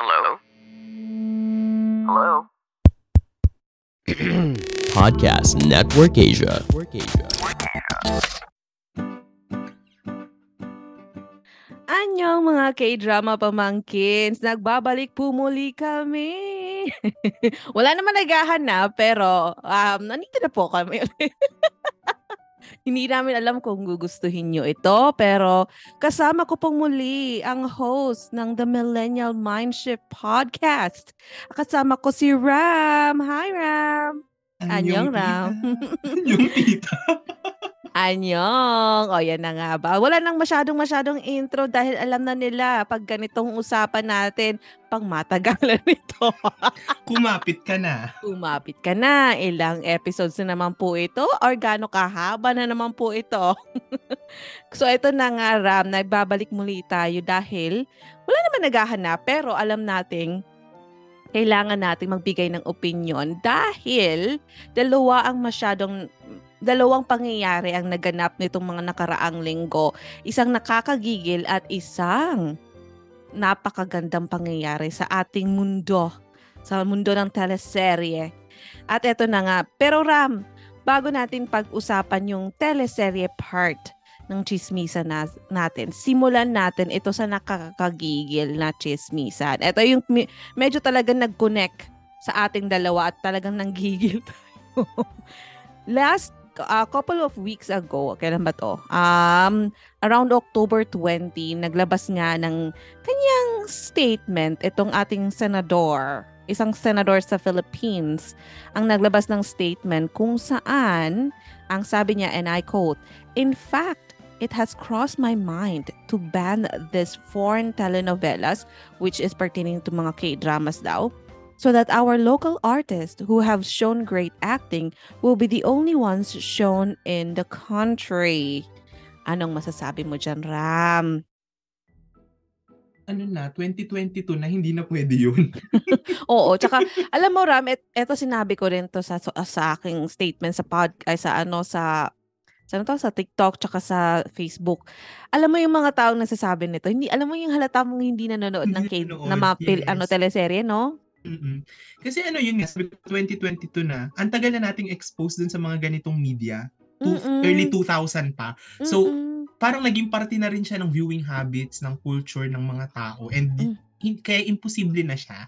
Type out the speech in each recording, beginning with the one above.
Hello? Hello? Podcast Network Asia. Anyong mga K-drama pamangkins, nagbabalik po muli kami. Wala naman naghahanap pero um, nandito na po kami. Hindi namin alam kung gugustuhin nyo ito pero kasama ko pong muli ang host ng The Millennial Mindshift Podcast. Kasama ko si Ram. Hi Ram! Anyong, Ram. yung tita. Anyong. O yan na nga ba. Wala nang masyadong masyadong intro dahil alam na nila pag ganitong usapan natin, pang matagalan nito. Kumapit ka na. Umapit ka na. Ilang episodes na naman po ito or gaano kahaba na naman po ito. so ito na nga Ram, nagbabalik muli tayo dahil wala naman naghahanap pero alam nating kailangan nating magbigay ng opinion dahil dalawa ang masyadong dalawang pangyayari ang naganap nitong mga nakaraang linggo. Isang nakakagigil at isang napakagandang pangyayari sa ating mundo, sa mundo ng teleserye. At eto na nga, pero Ram, bago natin pag-usapan yung teleserye part ng chismisa na, natin, simulan natin ito sa nakakagigil na chismisan. Ito yung me- medyo talaga nag-connect sa ating dalawa at talagang nanggigil tayo. Last a couple of weeks ago, kailan ba to? Um, around October 20, naglabas nga ng kanyang statement itong ating senador, isang senador sa Philippines, ang naglabas ng statement kung saan, ang sabi niya, and I quote, In fact, it has crossed my mind to ban this foreign telenovelas, which is pertaining to mga K-dramas daw, so that our local artists who have shown great acting will be the only ones shown in the country. Anong masasabi mo dyan, Ram? Ano na, 2022 na hindi na pwede yun. Oo, tsaka alam mo Ram, et, eto sinabi ko rin to sa sa aking statement sa pod ay sa ano sa sa ano to, sa TikTok tsaka sa Facebook. Alam mo yung mga taong nagsasabi nito, hindi alam mo yung halata mong hindi nanonood ng K, nanonood, na mga pil- yes. ano teleserye, no? Mm-mm. Kasi ano yun nga, sabi ko, 2022 na, ang tagal na nating exposed dun sa mga ganitong media. Two- Mm-mm. early 2000 pa. So, Mm-mm. parang naging parte na rin siya ng viewing habits, ng culture ng mga tao. And Mm. hin- kaya imposible na siya.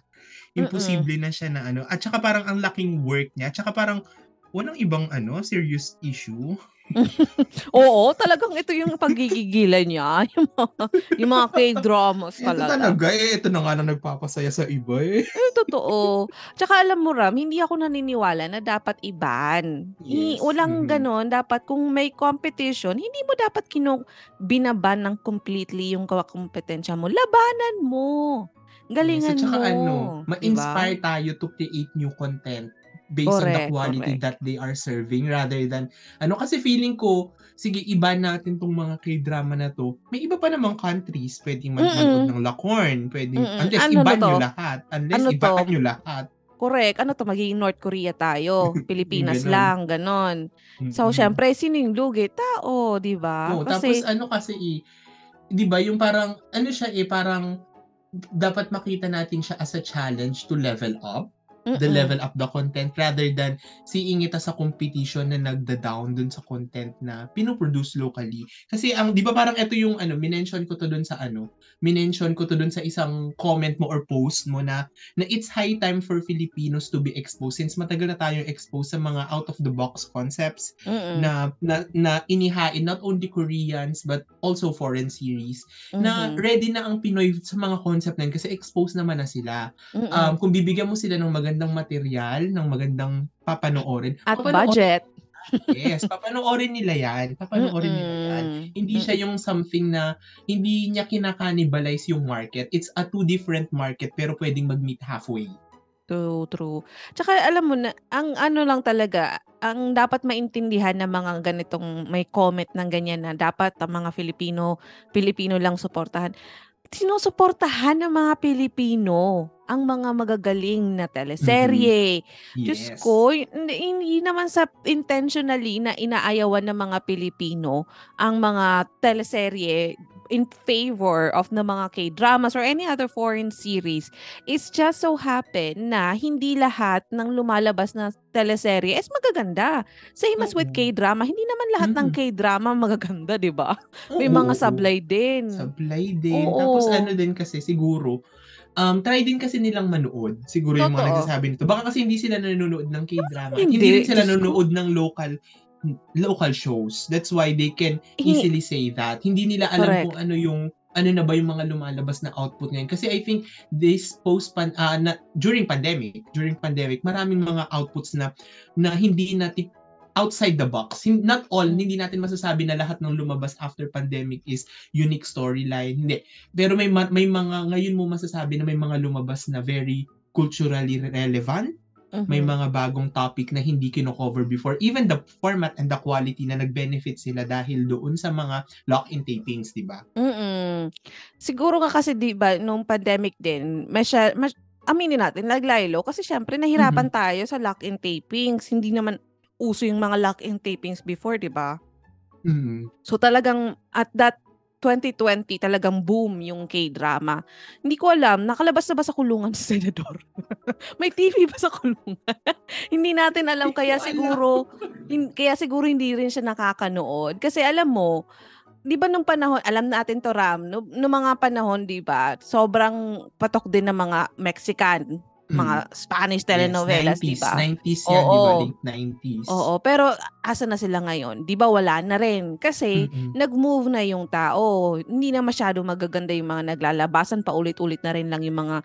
Imposible na siya na ano. At saka parang ang laking work niya. At saka parang walang ibang ano, serious issue. Oo, talagang ito yung pagigigilan niya. Yung mga, yung mga K-dramas Ito talaga. talaga eh. Ito na nga na nagpapasaya sa iba eh. Eh, totoo. Tsaka alam mo, Ram, hindi ako naniniwala na dapat iban. Yes. Walang Mhm. ganon. Dapat kung may competition, hindi mo dapat kinu binaban ng completely yung kompetensya mo. Labanan mo. Galingan Yes, at saka mo. ano, Diba? ma-inspire tayo to create new content based on the Correct, quality correct. that they are serving rather than ano kasi feeling ko sige iba natin tong mga K-drama na to may iba pa namang countries pwedeng manood ng Lakon pwedeng Mm-mm. unless Ano to? nyo lahat unless Ano to? nyo lahat Correct. Ano to, magiging North Korea tayo. Pilipinas Ganon. lang, ganon. So, syempre, sino yung lugi? Tao, di ba? Oo, tapos ano kasi eh, 'di ba yung parang ano siya eh parang dapat makita natin siya as a challenge to level up the Mm-mm. level up the content rather than seeing it as a competition na nagda-down dun sa content na pinoproduce locally. Kasi ang, di ba parang ito yung ano, minention ko to dun sa ano, minention ko to dun sa isang comment mo or post mo na, na it's high time for Filipinos to be exposed since matagal na tayong exposed sa mga out of the box concepts Mm-mm. na, na, na inihain not only Koreans but also foreign series na Mhm. ready na ang Pinoy sa mga concept na yun kasi exposed naman na sila Mm-mm. um, kung bibigyan mo sila ng magandang material, ng magandang papanoorin, At papanoorin budget. Yes, papanoorin nila yan. Papanoorin nila yan. Hindi siya yung something na hindi niya kinakanibalize yung market. It's a two different market pero pwedeng mag-meet halfway. True, true. Tsaka alam mo na, ang ano lang talaga, ang dapat maintindihan ng mga ganitong may comment ng ganyan na dapat ang mga Filipino, Pilipino lang suportahan. Sinusuportahan ng mga Pilipino ang mga magagaling na teleserye. Diyos Yes. ko, hindi, hindi naman sa intentionally na inaayawan ng mga Pilipino ang mga teleserye in favor of the mga K-dramas or any other foreign series. It's just so happen na hindi lahat ng lumalabas na teleserye is magaganda. Same as with. K-drama. Hindi naman lahat ng. K-drama magaganda, di ba? May Oo, mga sablay din. Sablay din. Oo. Tapos ano din kasi siguro, um, try din kasi nilang manood. Siguro yung mga Totoo. nagsasabi nito. Baka kasi hindi sila nanonood ng K-drama. Hindi, Hindi, rin sila nanonood ng local local shows. That's why they can easily say that. Hindi nila alam Correct. kung ano yung ano na ba yung mga lumalabas na output ngayon. Kasi I think this post pan ah, na, during pandemic, during pandemic, maraming mga outputs na na hindi natin outside the box. Not all, hindi natin masasabi na lahat ng lumabas after pandemic is unique storyline. Hindi. Pero may ma- may mga ngayon mo masasabi na may mga lumabas na very culturally relevant may Mhm. mga bagong topic na hindi kino-cover before. Even the format and the quality na nag-benefit sila dahil doon sa mga lock-in tapings, di ba? Mm. Siguro ka kasi 'di ba nung pandemic din, masya mas aminin natin naglaylo kasi syempre nahirapan tayo sa lock-in tapings. Hindi naman uso yung mga lock-in tapings before, 'di ba? Mm. So talagang at that 2020 talagang boom yung K-drama. Hindi ko alam, nakalabas na ba sa kulungan si Senador? May TV ba sa kulungan? hindi natin alam Hindi kaya siguro hin- kaya siguro hindi rin siya nakakanood kasi alam mo, 'di ba nung panahon, alam natin to Ram, no, nung mga panahon 'di ba, sobrang patok din ng mga Mexican, mga Spanish telenovelas, yes, ba? 90s, 90s yan? Oo. Late 90s. Oo, pero asa na sila ngayon? 'Di ba wala na rin kasi Mm-mm. nag-move na yung tao. Hindi na masyado magaganda yung mga naglalabasan. Paulit-ulit na rin lang yung mga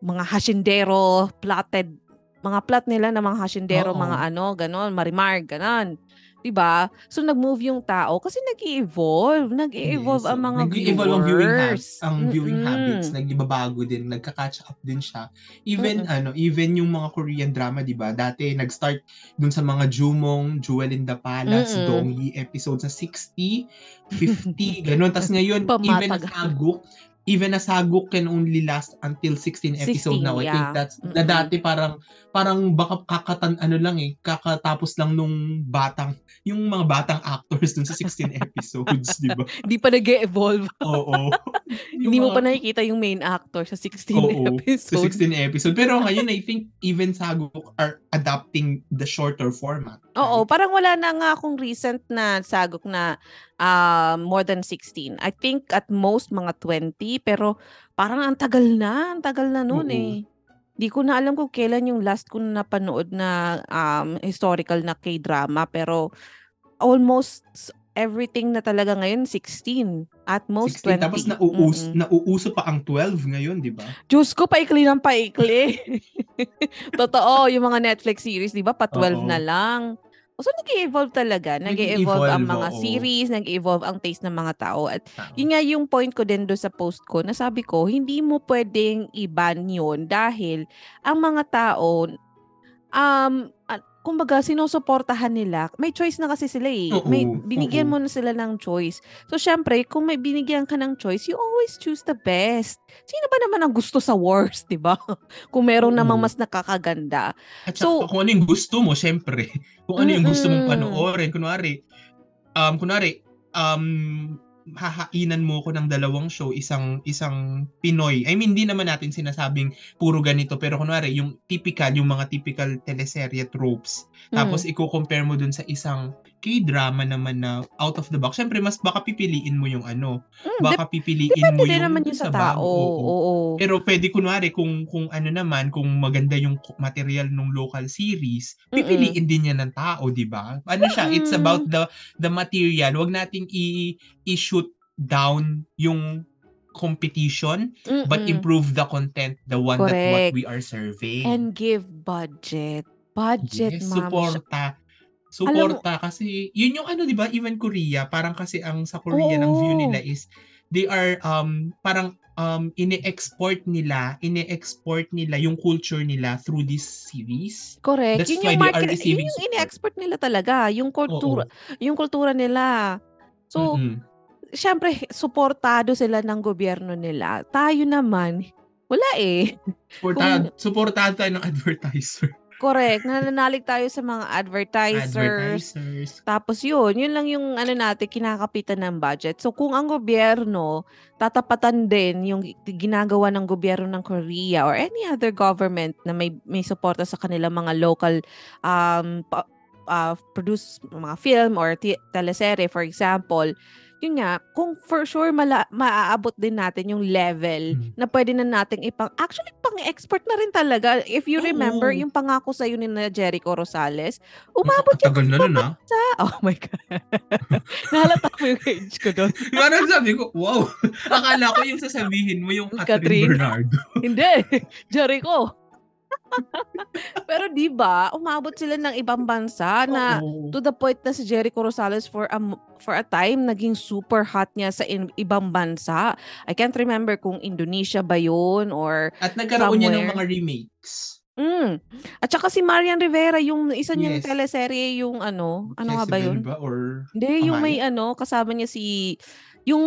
mga hashindero, plotted, mga plot nila na mga hashindero, Oo. mga ano, ganon, marimar, ganon. 'Di ba? So nag-move yung tao kasi nag-evolve, nag-evolve Yes, ang mga nag-evolve ang viewing habits, ang viewing Mm-mm. habits, nagbabago din, nagka-catch up din siya. Even Mm-mm. ano, even yung mga Korean drama, 'di ba? Dati nag-start dun sa mga Jumong, Jewel in the Palace, Mm-mm. Dongyi episodes sa 60, 50, ganun. Tapos ngayon, even. Saguk, even na Saguk can only last until 16 episode 16, now. I think yeah. that's, na Mm-mm. dati parang, parang baka kakatan, ano lang eh, kakatapos lang nung batang, yung mga batang actors dun sa 16 episodes, di ba? Hindi pa nag-evolve. Oo. Hindi mo pa nakikita yung main actor sa 16 Oo, episodes. Sa 16 episode. Pero ngayon, I think even Saguk are adapting the shorter format. Oo, parang wala na nga akong recent na sagok na ah, more than 16. I think at most mga 20, pero parang ang tagal na, ang tagal na noon Oo. eh. Di ko na alam kung kailan yung last ko na napanood na um, historical na K-drama, pero almost everything na talaga ngayon 16. At most 16, 20. tapos nauus, Mm-mm. nauuso pa ang 12 ngayon, di ba? Diyos ko, paikli ng paikli. Totoo, yung mga Netflix series, di ba? Pa 12 Oo. na lang. So, nag-evolve talaga. Nag-evolve ang mga oo. series, nag-evolve ang taste ng mga tao. At Tama. yun nga yung point ko din doon sa post ko, na sabi ko, hindi mo pwedeng i-ban yun dahil ang mga tao, um, kumbaga, sinusuportahan nila. May choice na kasi sila eh. Oo, may, binigyan oo. mo na sila ng choice. So, syempre, kung may binigyan ka ng choice, you always choose the best. Sino ba naman ang gusto sa worst, di ba? kung meron namang mas nakakaganda. At So- saka kung ano yung gusto mo, syempre. Kung ano yung gusto mong panoorin. Kunwari, um, kunwari, um, hahainan mo ko ng dalawang show, isang isang Pinoy. I mean, hindi naman natin sinasabing puro ganito, pero kunwari, yung typical, yung mga typical teleserye tropes. Tapos, Mm. i-compare mo dun sa isang K-drama naman na out of the box. Syempre, mas baka pipiliin mo yung ano. Mm, Baka pipiliin mo yung naman yun sa tao. oo. Oo. Pero pwede kunwari kung kung ano naman, kung maganda yung material ng local series, pipiliin din yan ng tao, 'di ba? Ano siya, it's Mm-mm. about the the material. Huwag nating i i-shoot down yung competition, but Mm-mm. improve the content, the one that what Correct. we are serving. And give budget. Budget, yes, ma'am. suporta. Suporta kasi yun yung ano 'di ba even Korea parang kasi ang sa Korea ng view nila is they are um parang um ine-export nila, ine-export nila yung culture nila through this series. Correct. That's Yun why yung they are yun yung ini-export nila talaga, yung kultura, Oo. yung kultura nila. So, Mm. syempre suportado sila ng gobyerno nila. Tayo naman, wala eh. Suportado, suportado tayo ng advertiser. Correct. Nananalig tayo sa mga advertisers. Advertisers. Tapos yun, yun lang yung ano natin, kinakapitan ng budget. So kung ang gobyerno, tatapatan din yung ginagawa ng gobyerno ng Korea or any other government na may, may suporta sa kanilang mga local um, pa, uh, produce mga film or t- teleserye, for example, yun nga, kung for sure mala, maaabot din natin yung level Mm. na pwede na nating ipang, actually pang-export na rin talaga. If you remember, Oo. yung pangako sa'yo ni na Jericho Rosales, umabot Ang tagal na nun ah. sa... Oh my God. Nahalata mo yung age ko doon. Parang sabi ko, wow. Akala ko yung sasabihin mo yung Catherine, Catherine? Bernardo. Hindi. Jericho. Pero di ba umabot sila ng ibang bansa na Oo. to the point na si Jericho Rosales for a, for a time naging super hot niya sa in- ibang bansa. I can't remember kung Indonesia ba yun or At nagkaroon niya ng somewhere. mga remakes. Mm. At saka si Marian Rivera, yung isa niyang Yes. teleserye, yung ano, ano nga ba yun? ba? Or Hindi, yung Amaya? may ano, kasama niya si, yung,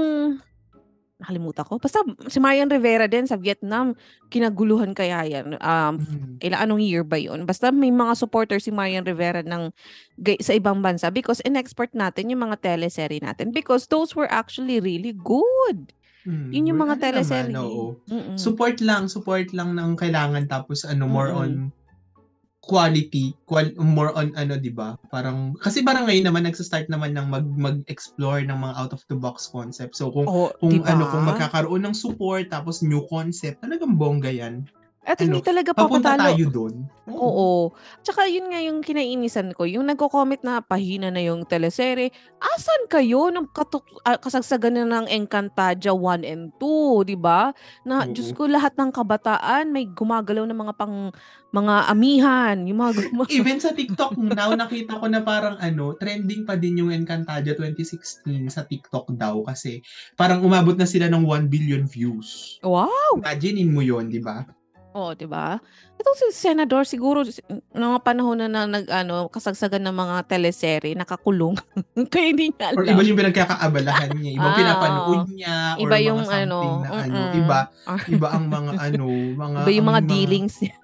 nakalimutan ko. Basta si Marian Rivera din sa Vietnam, kinaguluhan kaya yan. Um, Mm. ilang anong year ba yun? Basta may mga supporter si Marian Rivera ng, sa ibang bansa because in-export natin yung mga teleserye natin because those were actually really good. Mm. Yun yung mga Ano naman, teleserye. oo. Mm-mm. Support lang, support lang ng kailangan tapos ano more Mm-mm. on quality, qual- more on ano 'di ba? Parang kasi parang ngayon naman nagsa-start naman ng mag mag-explore ng mga out of the box concept. So kung Oh, kung diba? ano kung magkakaroon ng support tapos new concept, talagang bongga 'yan. At ano, hindi talaga Papunta papatalo. tayo doon. Oo. Tsaka yun nga yung kinainisan ko, yung nagko-comment na pahina na yung teleserye. Asan kayo nung katuk- ah, kasagsagan na ng Encantadia 1 and 2, di ba? Na, Oo. Diyos ko, lahat ng kabataan may gumagalaw ng mga pang, mga amihan. Yung mga guma- Even sa TikTok now nakita ko na parang ano, trending pa din yung Encantadia 2016 sa TikTok daw kasi parang umabot na sila ng 1 billion views. wow! Imaginein mo 'yon, 'di ba? Oo, di ba? Itong si Senador, siguro, mga panahon na, na nag, ano, kasagsagan ng mga teleserye, nakakulong. Kaya hindi niya Or alam. iba yung pinagkakaabalahan niya, ibang Ah, pinapanood oo. niya or Iba mga yung something ano, na ano, mm-mm. iba Ah, iba ang mga ano, mga Iba yung ang mga dealings niya.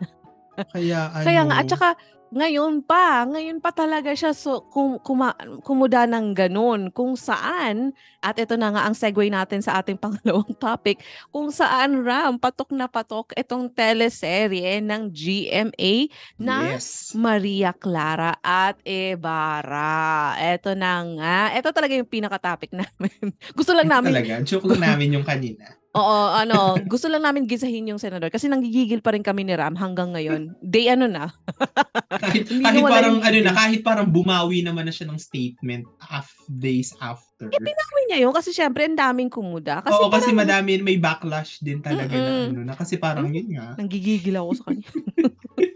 Kaya ano, Kaya nga, at saka, ngayon pa, ngayon pa talaga siya so, kum, kuma, kumuda ng ganun. Kung saan, at ito na nga ang segue natin sa ating pangalawang topic, kung saan Ram, patok na patok itong teleserye ng GMA na yes. Maria Clara at Ibarra. Ito na nga. Ito talaga yung pinaka-topic namin. Gusto lang Ito namin talaga, joke lang namin yung kanina. Oo, ano, gusto lang namin gisahin yung senador kasi nanggigigil pa rin kami ni Ram hanggang ngayon. Day ano na. Kahit, kahit parang yung ano na, kahit parang bumawi naman na siya ng statement half days after. Gawin niya yun kasi syempre ang daming kumuda. Kasi Oo, kasi parang madami may backlash din talaga na Mm-mm. ano na kasi parang yun nga. nanggigigil ako sa kanya.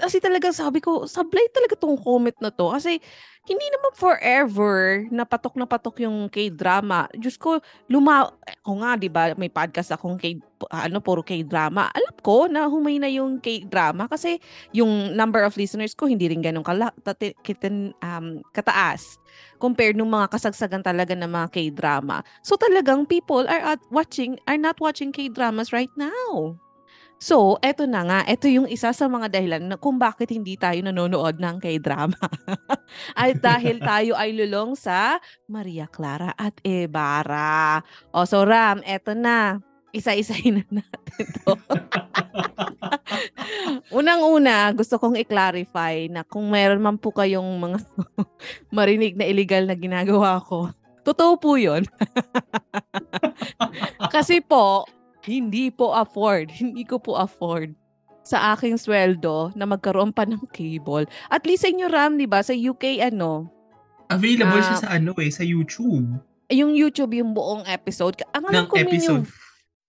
kasi, talaga sabi ko, sablay talaga tong comment na to. Kasi hindi naman forever na patok na patok yung K-drama. Diyos ko, luma... Ako nga, di ba, may podcast akong K... Ano, puro K-drama. Alam ko na humay na yung K-drama kasi yung number of listeners ko hindi rin ganun kala, tati, kitin, um, kataas compared nung mga kasagsagan talaga ng mga K-drama. So talagang people are at watching, are not watching K-dramas right now. So, eto na nga, eto yung isa sa mga dahilan na kung bakit hindi tayo nanonood ng K-drama. Ay dahil tayo ay lulong sa Maria Clara at Ibarra. O so Ram, eto na. Isa-isahin na natin to. Unang-una, gusto kong i-clarify na kung meron man po kayong mga marinig na illegal na ginagawa ko, totoo po yun. Kasi po, hindi po afford, hindi ko po afford sa aking sweldo na magkaroon pa ng cable. At least sa inyo, Ram, di ba? Sa UK, ano, Available siya Ah, sa ano eh, sa YouTube. yung YouTube, yung buong episode. Ang alam ko, episode. minove,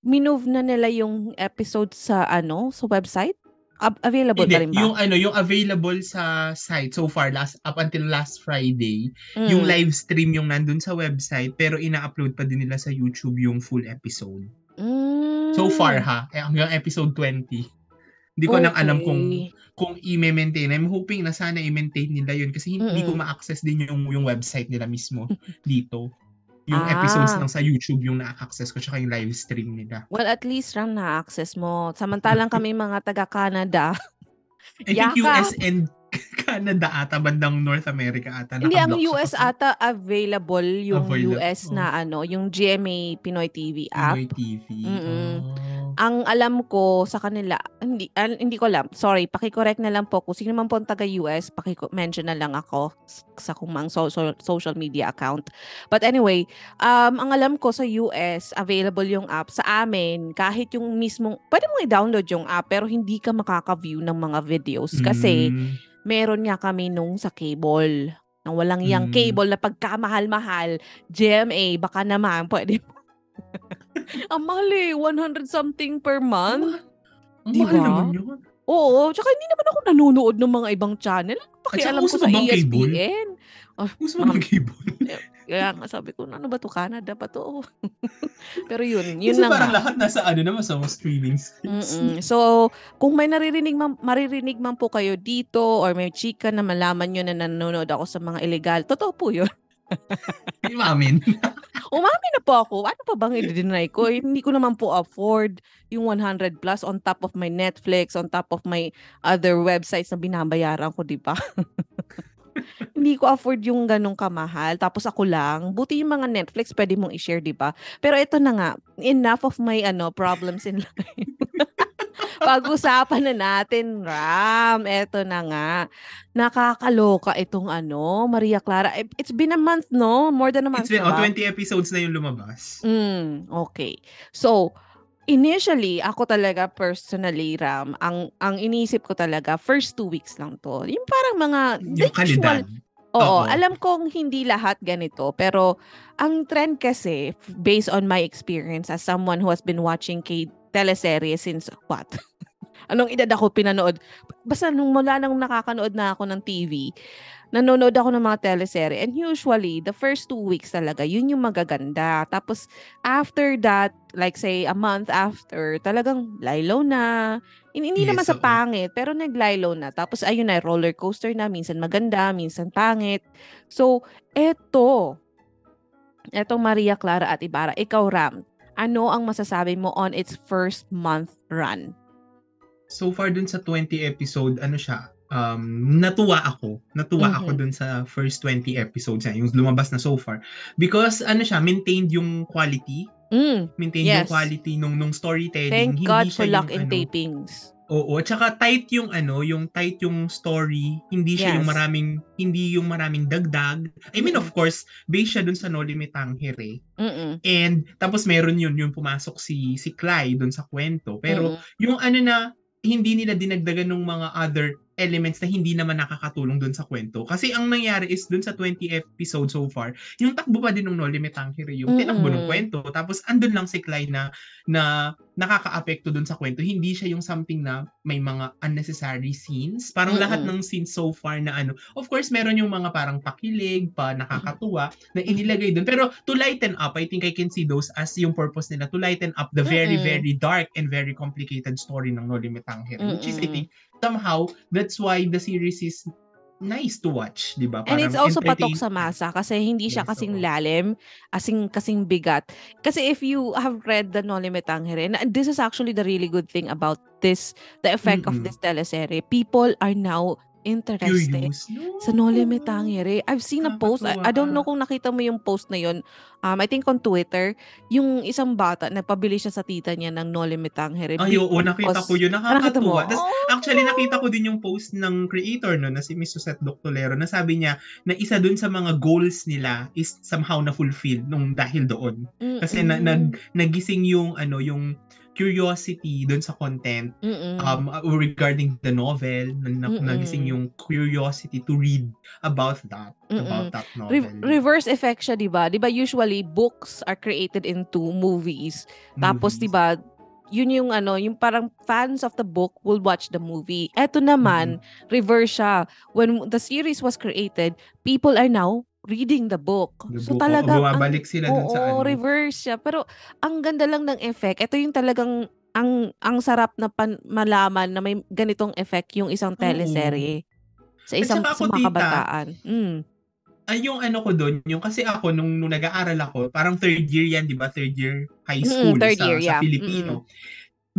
minove na nila yung episode sa, ano, sa website. Ab- available pa rin Hindi, ba? yung ano, yung available sa site so far last up until last Friday, Mm. yung live stream yung nandun sa website pero ina-upload pa din nila sa YouTube yung full episode. So far Mm. ha, eh, hanggang episode 20. Hindi ko nang alam kung Okay. kung i-maintain. I'm hoping na sana i-maintain nila yun kasi hindi ko Mm-mm. ma-access din yung yung website nila mismo dito. Yung Ah. episodes lang sa YouTube yung na-access ko tsaka yung live stream nila. Well, at least Ram na-access mo. Samantalang kami mga taga-Canada. I think Yakap! US and Canada ata, bandang North America ata. Hindi, ang US kasi ata available yung Available, US oh. na ano, yung GMA Pinoy TV app. Pinoy TV. Mm-mm. Oh. Ang alam ko sa kanila, hindi al- hindi ko alam. Sorry, paki-correct na lang po kung sino man po ang taga US, paki-mention na lang ako sa kumang social social media account. But anyway, um ang alam ko sa US, available yung app sa amin kahit yung mismong pwede mo i-download yung app pero hindi ka makaka-view ng mga videos kasi Mm. Meron nga kami nung sa cable. Nang walang yang Mm. cable na pagkamahal-mahal, GMA, baka naman pwede Ang mahal eh, 100 something per month. Ang mahal ba? naman yun. Oo, tsaka hindi naman ako nanonood ng mga ibang channel. Ano Pakialam ko sa E bang cable? ESPN. Gusto mo Ma'am. bang cable? Kaya nga sabi ko, ano ba to Canada ba to? Pero yun, yun Kasi lang parang nga. lahat nasa ano naman sa mga streaming sites. Mm-mm. So, kung may naririnig man, maririnig man po kayo dito or may chika na malaman nyo na nanonood ako sa mga illegal, totoo po yun. Imamin. Umami na po ako. Ano pa bang i-deny ko? Eh, Hindi ko naman po afford yung 100 plus on top of my Netflix, on top of my other websites na binabayaran ko, di ba? Hindi ko afford yung ganong kamahal. Tapos ako lang. Buti yung mga Netflix, pwede mong i-share, di ba? Pero ito na nga, enough of my ano problems in life. Pag-usapan na natin, Ram. Ito na nga. Nakakaloka itong ano, Maria Clara. It's been a month, no? More than a month It's been, oh, ba? 20 episodes na yung lumabas. Mm, okay. So, initially, ako talaga personally, Ram, ang ang iniisip ko talaga, first two weeks lang to. Yung parang mga, Yung kalidad. Oo, Oo. alam kong hindi lahat ganito, pero ang trend kasi, based on my experience as someone who has been watching K teleserye since what? Anong edad ako pinanood? Basta nung mula nang nakakanood na ako ng TV, nanonood ako ng mga teleserye. And usually, the first two weeks talaga, yun yung magaganda. Tapos, after that, like say, a month after, talagang lilo na. Hin- Hindi naman Yes, sa oo. pangit, pero naglilo na. Tapos, ayun na, roller coaster na. Minsan maganda, minsan pangit. So, eto. Etong Maria Clara at Ibarra. Ikaw, Ram, ano ang masasabi mo on its first month run? So far dun sa 20 episode, ano siya, um, natuwa ako. Natuwa ako Mhm. dun sa first 20 episodes niya, yung lumabas na so far. Because ano siya, maintained yung quality, Mm, maintained Yes. yung quality nung nung storytelling. thank Hindi God for yung luck in ano, tapings. Oo, at saka tight yung ano, yung tight yung story, hindi siya yung Yes. maraming hindi yung maraming dagdag. I mean, of course, based siya dun sa No Limit Tangere. Mm-mm. And tapos meron yun yung pumasok si si Clyde dun sa kwento. Pero Mm-mm. yung ano na hindi nila dinagdagan ng mga other elements na hindi naman nakakatulong dun sa kwento. Kasi ang nangyari is dun sa 20 episodes so far, yung takbo pa din ng No Limit Tangere, yung tinakbo ng kwento. Tapos andun lang si Clyde na na nakaka-apekto dun sa kwento. Hindi siya yung something na may mga unnecessary scenes. Parang lahat Mm-mm. ng scenes so far na ano. Of course, meron yung mga parang pakilig, pa nakakatuwa na inilagay dun. Pero to lighten up, I think I can see those as yung purpose nila to lighten up the very, Mm-mm. very dark and very complicated story ng No Limit Tangere. Which is, I think, somehow, that's why the series is nice to watch, di ba? And it's also patok sa masa kasi hindi siya Yes, kasing lalim, asing kasing bigat. Kasi if you have read the No Limit Tangere, and this is actually the really good thing about this, the effect of Mm-mm. this teleserye, people are now interested Curious. sa No Limit Tangere. I've seen a post, I, I don't know kung nakita mo yung post na yun, um, I think on Twitter, yung isang bata, nagpabili siya sa tita niya ng No Limit Tangere. Ay, oo, nakita ko yun. Ah, nakita? Nakakatuwa. Tas, actually, nakita ko din yung post ng creator no, na si Miss Susette Doctolero na sabi niya na isa dun sa mga goals nila is somehow na fulfill nung dahil doon. Kasi na, Mm-mm. nag, nagising yung ano yung curiosity dun sa content Mm-mm. um regarding the novel na, nagising yung curiosity to read about that Mm-mm. about that novel Re- reverse effect siya, 'di ba? 'Di ba usually books are created into movies. Tapos Movies. 'di ba yun yung ano, yung parang fans of the book will watch the movie. Eto naman, reverse siya. When the series was created, people are now reading the book. The So book, ang bumabalik sila dun sa Oo, ano. reverse siya. Pero ang ganda lang ng effect. Ito yung talagang ang ang sarap na pan, malaman na may ganitong effect yung isang Oo. teleserye sa At isang sa mga tita, kabataan. Mm. ay yung ano ko doon, yung kasi ako nung, nung nag-aaral ako, parang third year yan, 'di ba? Third year high Mm, school third sa year, sa yeah. Filipino.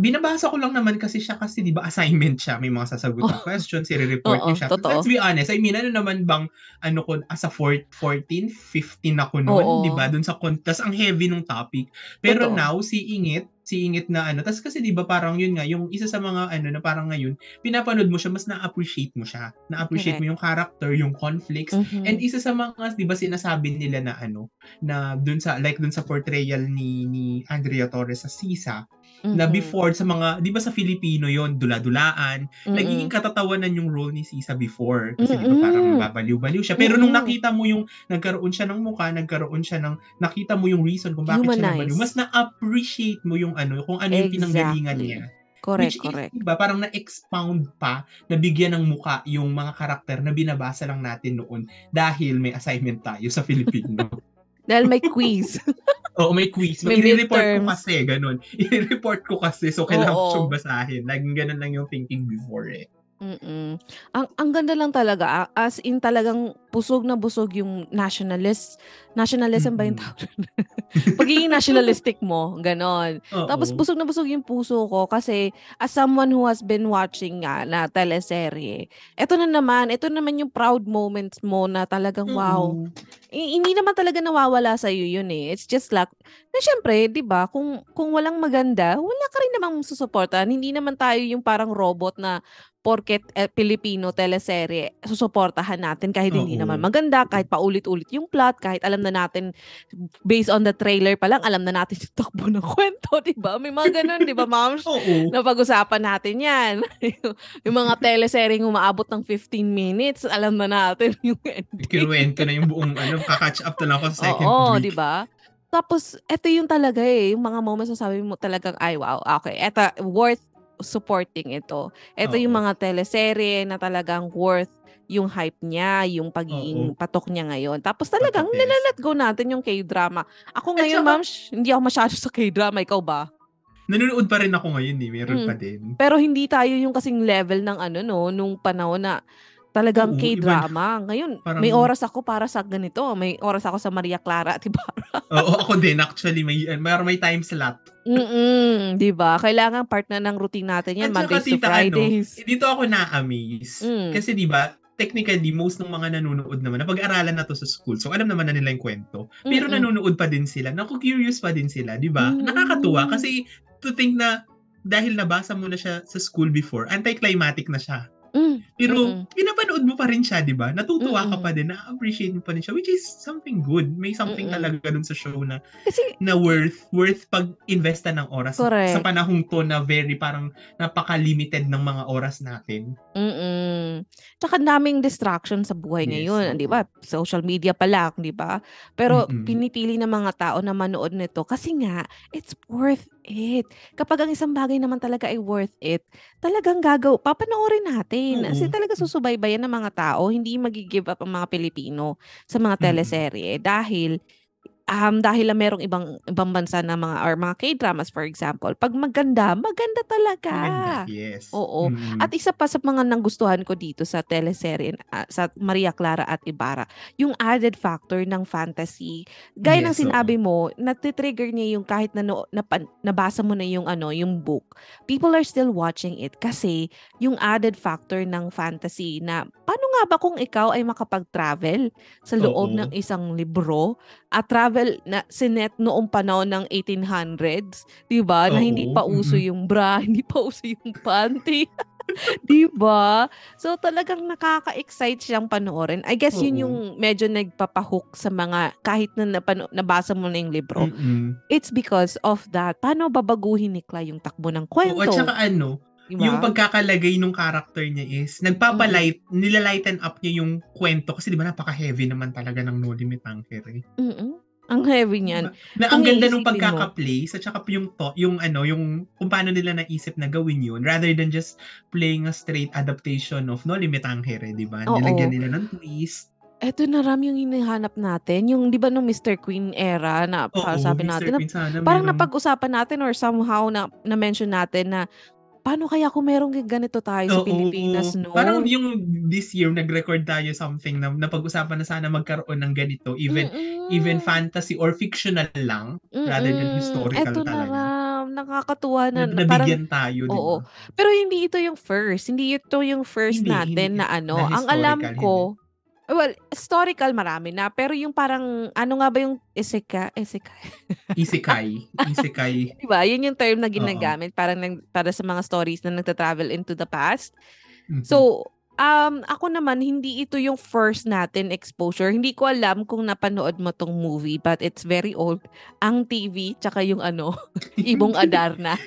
Binabasa ko lang naman kasi siya kasi 'di ba assignment siya, may mga sasagutan Oh. questions, i-report Oo, niyo siya. totoo. Let's be honest, I mean ano naman bang ano ko as a four- 14, 15 ako noon, Oo. 'di ba? Doon sa con- tas ang heavy nung topic. Pero Totoo. now si Ingit, si Ingit na ano, tas kasi 'di ba parang yun nga, yung isa sa mga ano na parang ngayon, pinapanood mo siya mas na-appreciate mo siya. Na-appreciate mo yung character, yung conflicts, Mhm. And isa sa mga, 'di ba sinasabi nila na ano, na dun sa like dun sa portrayal ni ni Andrea Torres sa Sisa, na Mhm. before sa mga, 'di ba sa Filipino 'yon, dula-dulaan, Mm-mm. nagiging katatawanan yung role ni Sisa before kasi 'di ba parang Mm-mm. nababaliw-baliw siya. Pero nung Mm-mm. nakita mo yung nagkaroon siya ng mukha, nagkaroon siya ng nakita mo yung reason kung bakit siya nabaliw, Humanize. mas na-appreciate mo yung ano, kung ano yung pinanggalingan Exactly. niya. Correct, Which correct. is, diba, parang na-expound pa, nabigyan ng muka yung mga karakter na binabasa lang natin noon dahil may assignment tayo sa Filipino. Dahil may quiz. Oo, may quiz. May I-report ko kasi, ganun. I-report ko kasi, so kailangan ko siyang basahin. Laging ganun lang yung thinking before eh. Mm. Ang ang ganda lang talaga, a as in talagang busog na busog yung nationalist nationalism ba yung tawag? Pagiging nationalistic mo, gano'n. Tapos busog na busog yung puso ko kasi as someone who has been watching nga na teleserye, eto na naman, ito naman yung proud moments mo na talagang wow. Oo. I- hindi naman talaga nawawala sa iyo yun eh. It's just like na syempre, 'di ba? Kung kung walang maganda, wala ka rin namang susuportahan. Hindi naman tayo yung parang robot na porket eh, Pilipino teleserye, susuportahan natin kahit hindi Oo. naman maganda, kahit paulit-ulit yung plot, kahit alam na natin based on the trailer pa lang, alam na natin yung takbo ng kwento, 'di ba? May mga ganun, 'di ba, ma'am? Oo. Napag-usapan natin 'yan. yung mga teleseryeng umaabot ng 15 minutes, alam na natin yung ending. Kinuwento na yung buong ano, kakatch up na lang ako sa second Oo, week. di ba? Tapos, eto yung talaga eh, yung mga moments na sabi mo talagang, ay wow, okay, eto, worth supporting ito. Ito yung Oo. mga teleserye na talagang worth yung hype niya, yung pagiging Oo. patok niya ngayon. Tapos talagang yes. nilalet go natin yung K-drama. Ako ngayon, saka- ma'am, sh- hindi ako masyado sa K-drama. Ikaw ba? Nanonood pa rin ako ngayon eh. Meron Mm. pa din. Pero hindi tayo yung kasing level ng ano no, nung panahon na talagang Oo, K-drama. Ngayon, Parang- may oras ako para sa ganito. May oras ako sa Maria Clara at Ibarra. Oo, ako din actually. May, may, may time slot. Mm, 'di ba? Kailangan part na ng routine natin 'yan At saka, Mondays to tita, Fridays. Ano, dito ako na-amaze. Mm. Kasi di ba, technically, most ng mga nanonood naman, napag-aralan na to sa school. So, alam naman na nila yung kwento. Pero Mm-mm. nanonood pa din sila. Naku-curious pa din sila, di ba? Mm. Nakakatuwa kasi to think na dahil nabasa mo na siya sa school before, anticlimactic na siya. Mm, Pero mm-mm. pinapanood mo pa rin siya, di ba? Natutuwa ka Mm-mm. pa din, na-appreciate mo pa rin siya, which is something good. May something Mm-mm. talaga dun sa show na Kasi na worth worth pag-investa ng oras Correct. sa panahong to na very parang napaka-limited ng mga oras natin. mm. Tsaka daming distraction sa buhay Yes, ngayon, 'di ba? Social media pa lang, 'di ba? Pero Mm-mm. pinipili ng mga tao na manood nito kasi nga it's worth it. Kapag ang isang bagay naman talaga ay worth it, talagang gagaw papanoorin natin. Kasi Oo. talaga susubaybayan ng mga tao, hindi magi-give up ang mga Pilipino sa mga teleserye dahil um, dahil lang merong ibang ibang bansa na mga or mga K-dramas for example, pag maganda, maganda talaga. Maganda, yes. Oo. Mm. At isa pa sa mga nanggustuhan ko dito sa teleserye ah, sa Maria Clara at Ibarra, yung added factor ng fantasy. Gaya ng Yes, oo. sinabi mo, natitrigger niya yung kahit na, no, napan- nabasa mo na yung ano, yung book. People are still watching it kasi yung added factor ng fantasy na paano nga ba kung ikaw ay makapag-travel sa loob Oo. ng isang libro at travel na sinet noong panahon ng 1800s, 'di ba? Na hindi Oo, pa uso yung bra, hindi pa uso yung panty. 'Di ba? So talagang nakaka-excite siyang panoorin. I guess yun Oo. yung medyo nagpapahook sa mga kahit na napano, nabasa mo na yung libro. Mm-mm. It's because of that. Paano babaguhin ni Clay yung takbo ng Oo, kwento? at saka ano, di ba? yung pagkakalagay ng character niya is, nagpapalight, nilalighten up niya yung kwento kasi di ba napaka-heavy naman talaga ng No Limit Anchor eh. Mm-mm. Ang heavy niyan. Na ang ganda nung iisipin mo. pagkaka-place at saka yung to, yung ano, yung kung paano nila naisip na gawin yun rather than just playing a straight adaptation of No Limit Tangere, di ba? Nilagyan nila ng twist. Eto na Ram yung hinahanap natin. Yung, di ba, nung Mr. Queen era na Oo, sabi Mr. natin, na, Queen, parang napag-usapan natin or somehow na, na-mention natin na paano kaya kung merong ganito tayo sa Oo, Pilipinas, no? Parang yung this year nag-record tayo something na napag-usapan na sana magkaroon ng ganito even Mm-mm. even fantasy or fictional lang rather than Mm-mm. historical Eto na talaga. Ram, nakakatuwa na, Na, na parang nabigyan tayo, di Oo. ba? Pero hindi ito yung first. Hindi ito yung first Hindi, natin hindi. na ano. Na Ang alam ko, well, historical marami na. Pero yung parang, ano nga ba yung iseka? Iseka? Isekai. Isekai. Diba? Yun yung term na ginagamit parang para sa mga stories na nagta-travel into the past. Mhm. So, um, ako naman, hindi ito yung first natin exposure. Hindi ko alam kung napanood mo tong movie, but it's very old. Ang TV, tsaka yung ano, Ibong Adarna.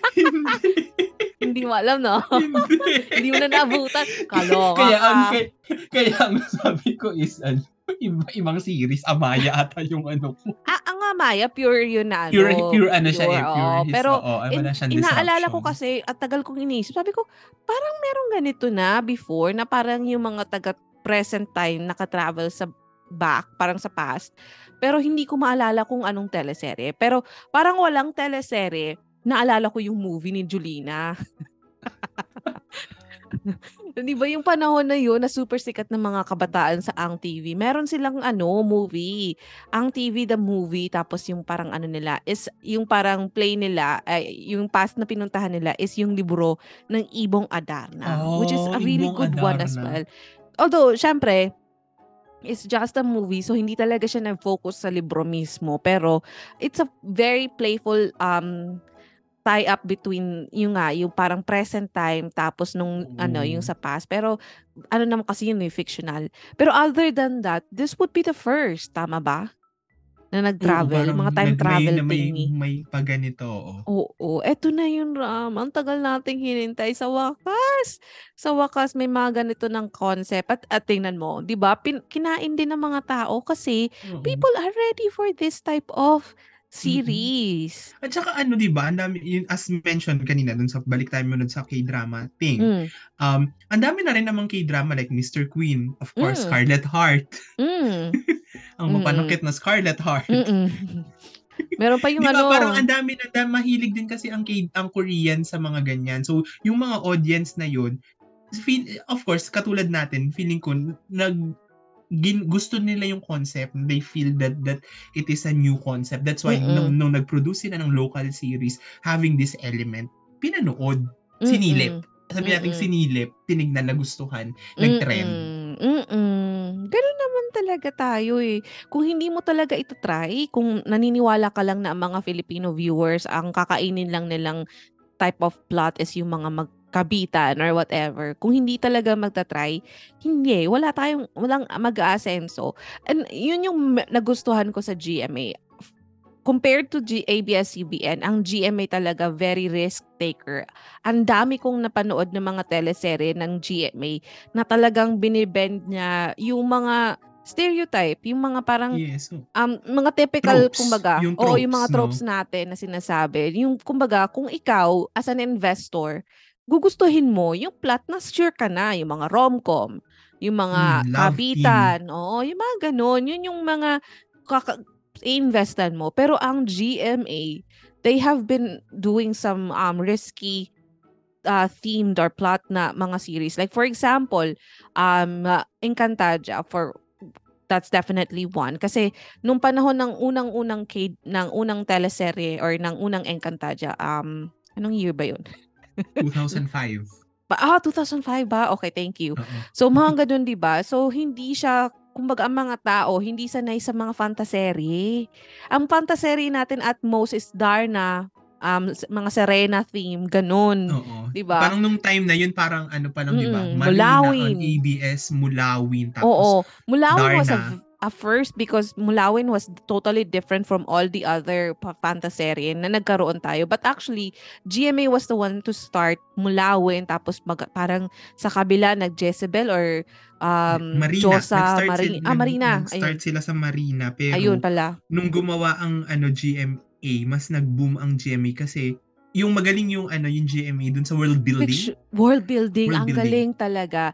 hindi mo alam, no? Hindi. hindi mo na nabutan. Kaloka kaya ang ka. kaya, kaya ang sabi ko is ano, iba, ibang series Amaya ata yung ano ko. Ah, ang Amaya, pure yun na ano. Pure pure ano siya eh, pure, pure oo. his, Pero ay, in- inaalala ko kasi, at tagal kong iniisip, sabi ko, parang merong ganito na before, na parang yung mga taga present time naka-travel sa back, parang sa past. Pero hindi ko maalala kung anong teleserye. Pero parang walang teleserye, naalala ko yung movie ni Julina. Di ba yung panahon na yun na super sikat ng mga kabataan sa Ang TV, meron silang ano, movie. Ang TV the movie, tapos yung parang ano nila, is yung parang play nila, ay, yung past na pinuntahan nila is yung libro ng Ibong Adarna, which is a Oh, really Ibong good one as Adarna. well. Although, syempre, it's just a movie, so hindi talaga siya nag-focus sa libro mismo, pero it's a very playful um tie up between yung nga yung parang present time tapos nung ano yung Oo. sa past pero ano naman kasi yun eh fictional pero other than that this would be the first tama ba na nag-travel Oo, mga time nag- travel may, may, thingy may paganito, oo. Oo, eto na yun, Ram. Ang tagal nating hinintay sa wakas. Sa wakas, may mga ganito ng concept. At, at tingnan mo, di ba? Pin- kinain din ng mga tao kasi Oo. people are ready for this type of series. At saka ano, di ba, dami, yun, as mentioned kanina, dun sa balik tayo muna sa K-drama thing, Mm. um, ang dami na rin namang K-drama like Mr. Queen, of course, Mm. Scarlet Heart, Mm. ang mapanakit na Scarlet Heart. Meron pa yung Di ba, ano. parang ang dami na, da- mahilig din kasi ang, K, ang Korean sa mga ganyan. So, yung mga audience na yun, feel, of course, katulad natin, feeling ko, nag, gin, gusto nila yung concept. They feel that that it is a new concept. That's why Mm-mm. nung, nung nag-produce sila ng local series, having this element, pinanood, Mm-mm. sinilip. Sabi natin Mm-mm. sinilip, tinignan, nagustuhan, nag-trend. Mm-mm. Mm-mm. Ganun naman talaga tayo eh. Kung hindi mo talaga ito try, kung naniniwala ka lang na ang mga Filipino viewers, ang kakainin lang nilang type of plot is yung mga magkabitan or whatever. Kung hindi talaga magta-try, hindi. Wala tayong, walang mag-aasenso. And yun yung nagustuhan ko sa GMA. Compared to G- ABS-CBN, ang GMA talaga very risk taker. Ang dami kong napanood ng mga teleserye ng GMA na talagang binibend niya yung mga stereotype, yung mga parang Yes. so, um, mga typical, Tropes. kumbaga, Yung oo, yung mga tropes, tropes natin na sinasabi. Yung, kumbaga, kung ikaw, as an investor, gugustuhin mo yung plot na sure ka na, yung mga rom-com, yung mga Mm, kabitan, oo, yung mga ganon, yun yung mga kaka- investan mo. Pero ang GMA, they have been doing some um, risky uh, themed or plot na mga series. Like for example, um, uh, Encantadia for that's definitely one kasi nung panahon ng unang-unang K ng unang teleserye or ng unang Encantadia, um anong year ba 'yun? 2005. Ba- Ah, 2005 ba? Okay, thank you. Oo. So mga ganun 'di ba? So hindi siya kumbaga ang mga tao hindi sanay sa mga fantaserye. Ang fantaserye natin at most is Darna, um mga Serena theme, ganun. Oo. 'Di ba? Parang nung time na yun, parang ano pa lang, di ba? Mulawin. on ABS, Mulawin. Tapos, Oo. Mulawin was a Darna. At first because Mulawin was totally different from all the other pa- fantasy na nagkaroon tayo. But actually, GMA was the one to start Mulawin tapos mag, parang sa kabila nag Jezebel or um, Marina. Josa, Marina. sila- ah, Marina. Ayun. sila sa Marina. Pero Ayun pala. nung gumawa ang ano GMA, mas nag-boom ang GMA kasi yung magaling yung ano yung GMA dun sa world building. Fiction- world building. World ang building. galing talaga.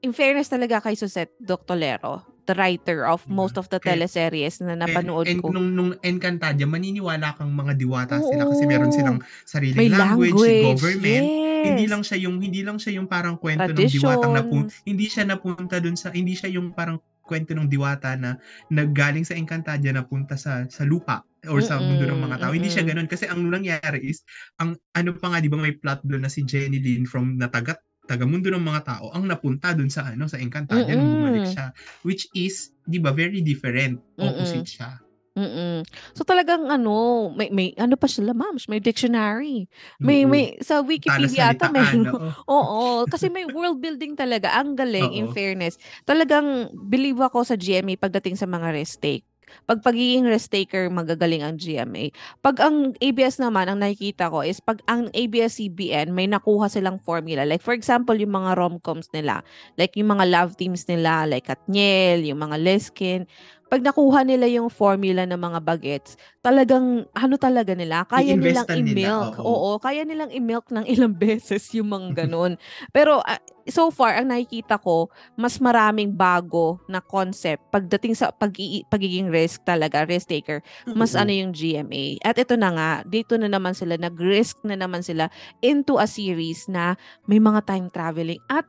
In fairness talaga kay Susette Doctolero, the writer of Diba? most of the Kaya- teleseries na napanood and, ko. And nung, nung Encantadia, maniniwala kang mga diwata sila kasi Oo. meron silang sariling May language, language. government. Yes. Hindi lang siya yung hindi lang siya yung parang kwento ng diwatang na hindi siya napunta dun sa hindi siya yung parang kwento ng diwata na naggaling sa Encantadia na punta sa sa lupa or sa mundo ng mga tao. Hindi siya Mm-mm. ganun kasi ang nangyari is ang ano pa nga 'di ba may plot doon na si Jenny Lynn from nataga taga mundo ng mga tao ang napunta doon sa ano sa Encantadia nung bumalik Mm-mm. siya which is 'di ba very different opposite siya. Mm. So talagang ano, may may ano pa sila, ma'am, may dictionary. May Oo. may sa Wikipedia ata may oo. Oo, kasi may world building talaga. Ang galing in Oo. fairness. Talagang believe ako sa GMA pagdating sa mga risk take. Pag pagiging risk taker, magagaling ang GMA. Pag ang ABS naman, ang nakikita ko is pag ang ABS-CBN, may nakuha silang formula. Like for example, yung mga rom-coms nila. Like yung mga love teams nila, like Katniel, yung mga Leskin. Pag nakuha nila yung formula ng mga bagets, talagang ano talaga nila, kaya nilang I-investan nila, i-milk. oo. Oo, kaya nilang i-milk ng ilang beses yung mga ganun. Pero ah, so far, ang nakikita ko, mas maraming bago na concept pagdating sa pag pagiging risk talaga, risk taker, mas Oo. ano yung GMA. At ito na nga, dito na naman sila, nag-risk na naman sila into a series na may mga time traveling at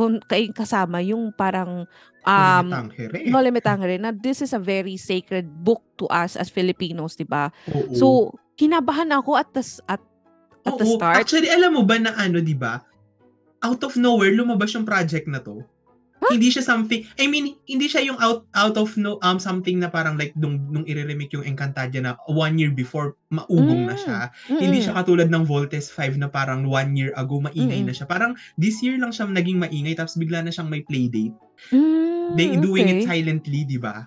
kung kay kasama yung parang um no limit na this is a very sacred book to us as Filipinos, 'di ba? So, kinabahan ako at the at at the Oo. start. Actually, alam mo ba na ano, di ba? Out of nowhere, lumabas yung project na to. Hindi siya something, I mean, hindi siya yung out out of no um something na parang like nung nung i-remake yung Encantadia na one year before maugong na Mm. siya. Hindi Mm-mm. siya katulad ng Voltes 5 na parang one year ago maingay Mm-mm. na siya. Parang this year lang siya naging maingay tapos bigla na siyang may playdate. Mm, They doing it silently, di ba?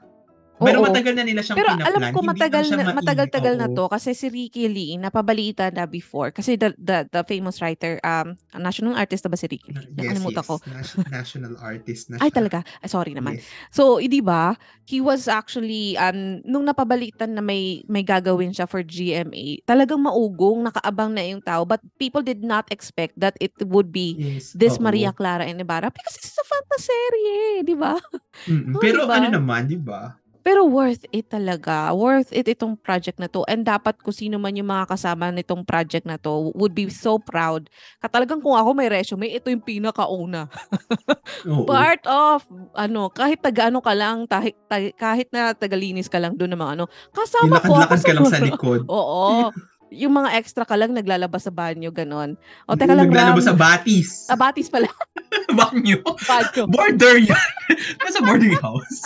Pero Oo. matagal na nila siyang Pero pinaplan. alam ko Hindi matagal na, matagal-tagal na to kasi si Ricky Lee napabalita na before kasi the the, the famous writer um national artist na ba si Ricky Lee? Yes, Nakalimutan yes. ko. Nas- national artist na Ay siya. talaga. Ay, sorry naman. Yes. So, i- 'di ba? He was actually um nung napabalitan na may may gagawin siya for GMA, talagang maugong, nakaabang na yung tao, but people did not expect that it would be Yes. this oo. Maria Clara and Ibarra because it's a fantasy, 'di ba? Mm-mm. Oh, Pero diba? ano naman, di ba? Pero worth it talaga. Worth it itong project na to. And dapat kung sino man yung mga kasama nitong project na to would be so proud. Katalagang kung ako may resume, ito yung pinakauna. Part of, ano, kahit taga-ano ka lang, tahi- tahi- kahit na tagalinis ka lang doon ng mga ano, kasama ko ako Nilakad-lakad ka lang sa likod. Oo. Yung mga extra ka lang naglalabas sa banyo, ganon. O, teka lang, Naglalabas sa Ram. batis. Ah, batis pala. Banyo. Banyo. Border yan. Nasa boarding house.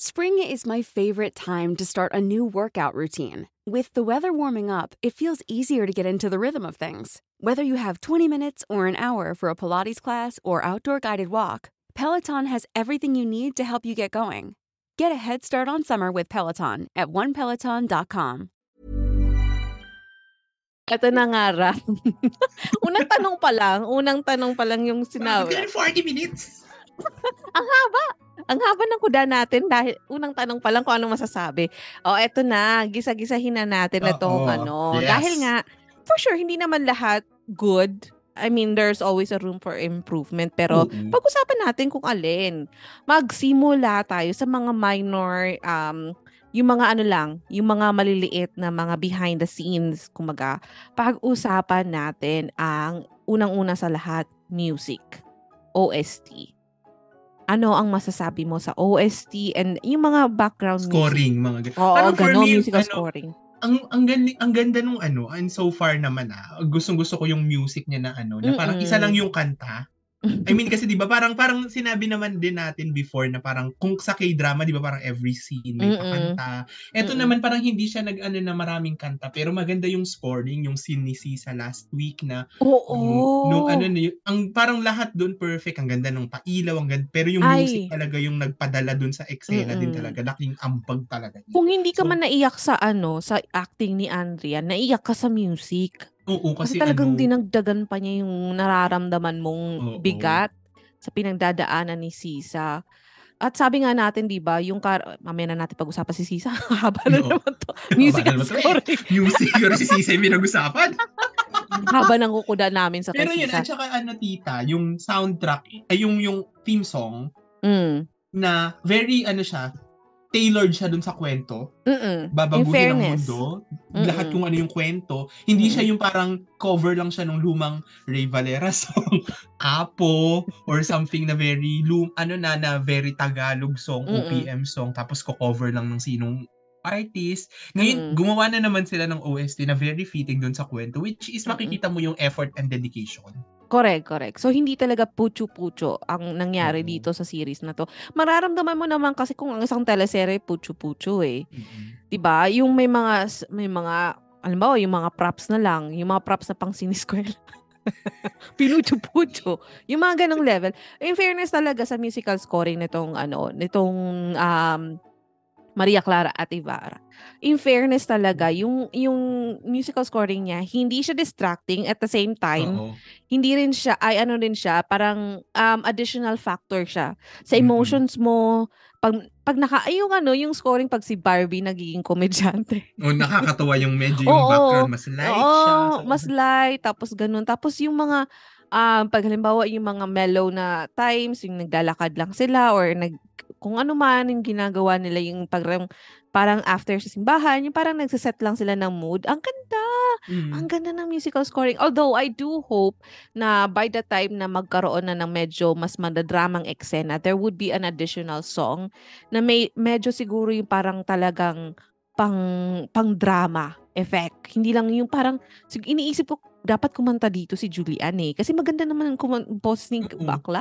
Spring is my favorite time to start a new workout routine. With the weather warming up, it feels easier to get into the rhythm of things. Whether you have 20 minutes or an hour for a Pilates class or outdoor guided walk, Peloton has everything you need to help you get going. Get a head start on summer with Peloton at onepeloton.com. Ito na nga, Ram. unang tanong pa lang, unang tanong pa lang yung sinabi. Within 40 minutes. Ang haba. Ang haba ng kuda natin dahil unang tanong pa lang kung anong masasabi. O, eto na. Gisa-gisahin na natin Oo, itong ano. yes. Dahil nga, for sure, hindi naman lahat good. I mean, there's always a room for improvement. Pero, Oo. pag-usapan natin kung alin. Magsimula tayo sa mga minor, um, yung mga ano lang, yung mga maliliit na mga behind the scenes, kumaga, pag-usapan natin ang unang-una sa lahat, music. OST. Ano ang masasabi mo sa OST and yung mga background Scoring, mga music? Oo, Parang ganun, me, musical ano, scoring. ang ang ganda, ang ganda nung ano, and so far naman ah, gustong gusto ko yung music niya na ano, na parang isa Mm. lang yung kanta. I mean kasi 'di ba parang parang sinabi naman din natin before na parang kung sa K-drama 'di ba parang every scene may Mm-mm. pakanta. Ito Mm-mm. naman parang hindi siya nag-ano na maraming kanta pero maganda yung scoring, yung scene ni Sisa last week na Oo. nung, nung ano na yun, ang parang lahat doon perfect, ang ganda ng pailaw, ang ganda, pero yung Ay. music talaga yung nagpadala doon sa eksena din Mm-mm. talaga, laking ambag talaga. niya. Kung hindi ka So- man naiyak sa ano, sa acting ni Andrea, naiyak ka sa music. Oo, Kasi, kasi, talagang ano, dinagdagan pa niya yung nararamdaman mong Oo. bigat sa pinagdadaanan ni Sisa. At sabi nga natin, di ba, yung kar... Mamaya na natin pag-usapan si Sisa. Haba na naman to. To eh. scoring. music yun si Sisa yung pinag-usapan. Haba ng kukuda namin sa Pero kay yun, Sisa. at saka ano tita, yung soundtrack, ay yung yung theme song Mm. na very ano siya, tailored siya dun sa kwento. Mm-mm. In Babaguhin ang mundo. Mm-mm. Lahat kung ano yung kwento. Hindi siya Mm-mm. yung parang cover lang siya ng lumang Ray Valera song, Apo, or something na very lum, ano na, na very Tagalog song, Mm-mm. OPM song, tapos ko-cover lang ng sinong artist. Ngayon, Mm-mm. gumawa na naman sila ng OST na very fitting dun sa kwento, which is makikita mo yung effort and dedication. Correct, correct. So, hindi talaga pucho-pucho ang nangyari Oo. dito sa series na to. Mararamdaman mo naman kasi kung ang isang teleserye, pucho-pucho eh. Mm-mm. 'di ba? Yung may mga may mga alam mo, yung mga props na lang, yung mga props na pang siniskwela. Pinucho-pucho. Yung mga ganong level. In fairness talaga sa musical scoring nitong ano, nitong um, Maria Clara at Ibarra. In fairness talaga, yung yung musical scoring niya, hindi siya distracting at the same time, Oo. hindi rin siya ay ano rin siya, parang um, additional factor siya sa emotions mo. Pag pag naka ay, yung ano, yung scoring pag si Barbie nagiging komedyante. O nakakatawa yung medyo yung Oo. background mas light siya. Oo, So, mas light tapos ganun. Tapos yung mga um, pag halimbawa yung mga mellow na times, yung naglalakad lang sila or nag kung ano man yung ginagawa nila yung parang parang after sa simbahan, yung parang nagsiset lang sila ng mood. Ang ganda! mm. Ang ganda ng musical scoring. Although, I do hope na by the time na magkaroon na ng medyo mas madadramang eksena, there would be an additional song na may medyo siguro yung parang talagang pang pang drama effect. Hindi lang yung parang iniisip ko dapat kumanta dito si Julian eh. Kasi maganda naman ang kuman- boses ni bakla.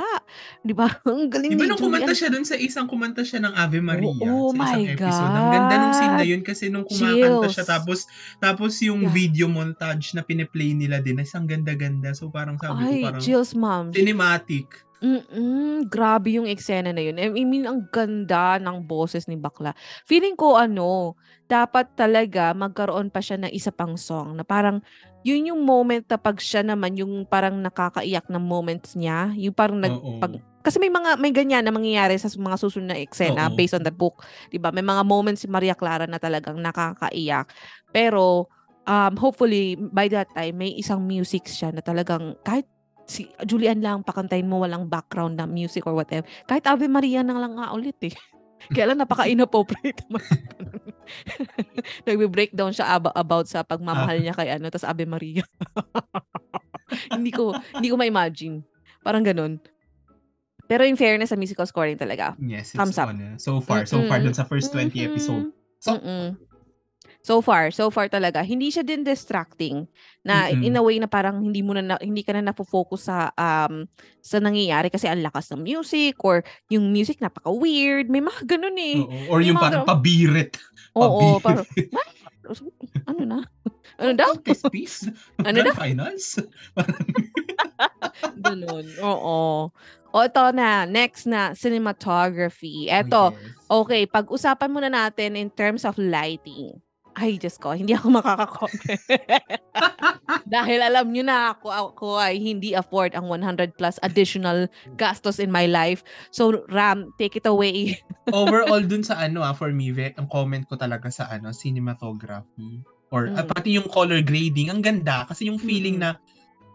Di ba? Ang galing Di ba nung kumanta siya dun sa isang kumanta siya ng Ave Maria oh sa my isang episode. Ang ganda nung scene na God. yun kasi nung kumakanta siya Chills. tapos tapos yung Yeah. video montage na piniplay nila din isang ganda-ganda. So parang sabi ko Ay, parang chills, ma'am. cinematic. Mm, grabe yung eksena na yun. I mean, ang ganda ng boses ni Bakla. Feeling ko ano, dapat talaga magkaroon pa siya ng isa pang song na parang yun yung moment na pag siya naman yung parang nakakaiyak na moments niya, yung parang nag pag kasi may mga may ganyan na mangyayari sa mga susunod na eksena Oo. based on the book, 'di ba? May mga moments si Maria Clara na talagang nakakaiyak. Pero um hopefully by that time may isang music siya na talagang kahit si Julian lang pakantayin mo walang background na music or whatever. Kahit Ave Maria na lang nga ulit eh. Kaya lang napaka-inappropriate naman. Nagbe-breakdown siya about sa pagmamahal niya kay ano, tas Ave Maria. hindi ko hindi ko ma-imagine. Parang ganun. Pero in fairness sa musical scoring talaga. Yes, it's Thumbs up. on. uh, So far, so far Mm-mm. dun sa first 20 Mhm. episode. So, Mm-mm. So far, so far talaga, hindi siya din distracting na Mm-mm. in a way na parang hindi mo na, na- hindi ka na nafo-focus sa um sa nangyayari kasi ang lakas ng music or yung music napaka-weird. May mga ganun eh. oo. Or yung mga parang ganun. pabirit. Oo, Pabirit. parang ano na? Ano daw? Peace. Ano Grand finals. Ganun. Oo. O ito na, next na, cinematography. Eto, Yes. okay, pag-usapan muna natin in terms of lighting. Ay, Diyos ko, hindi ako makaka-comment. Dahil alam nyo na ako, ako ay hindi afford ang 100 plus additional gastos in my life. So, Ram, take it away. overall dun sa ano ah, for me, ve- ang comment ko talaga sa ano, cinematography. Or ah, Mm. pati yung color grading, ang ganda. Kasi yung feeling Mm. na,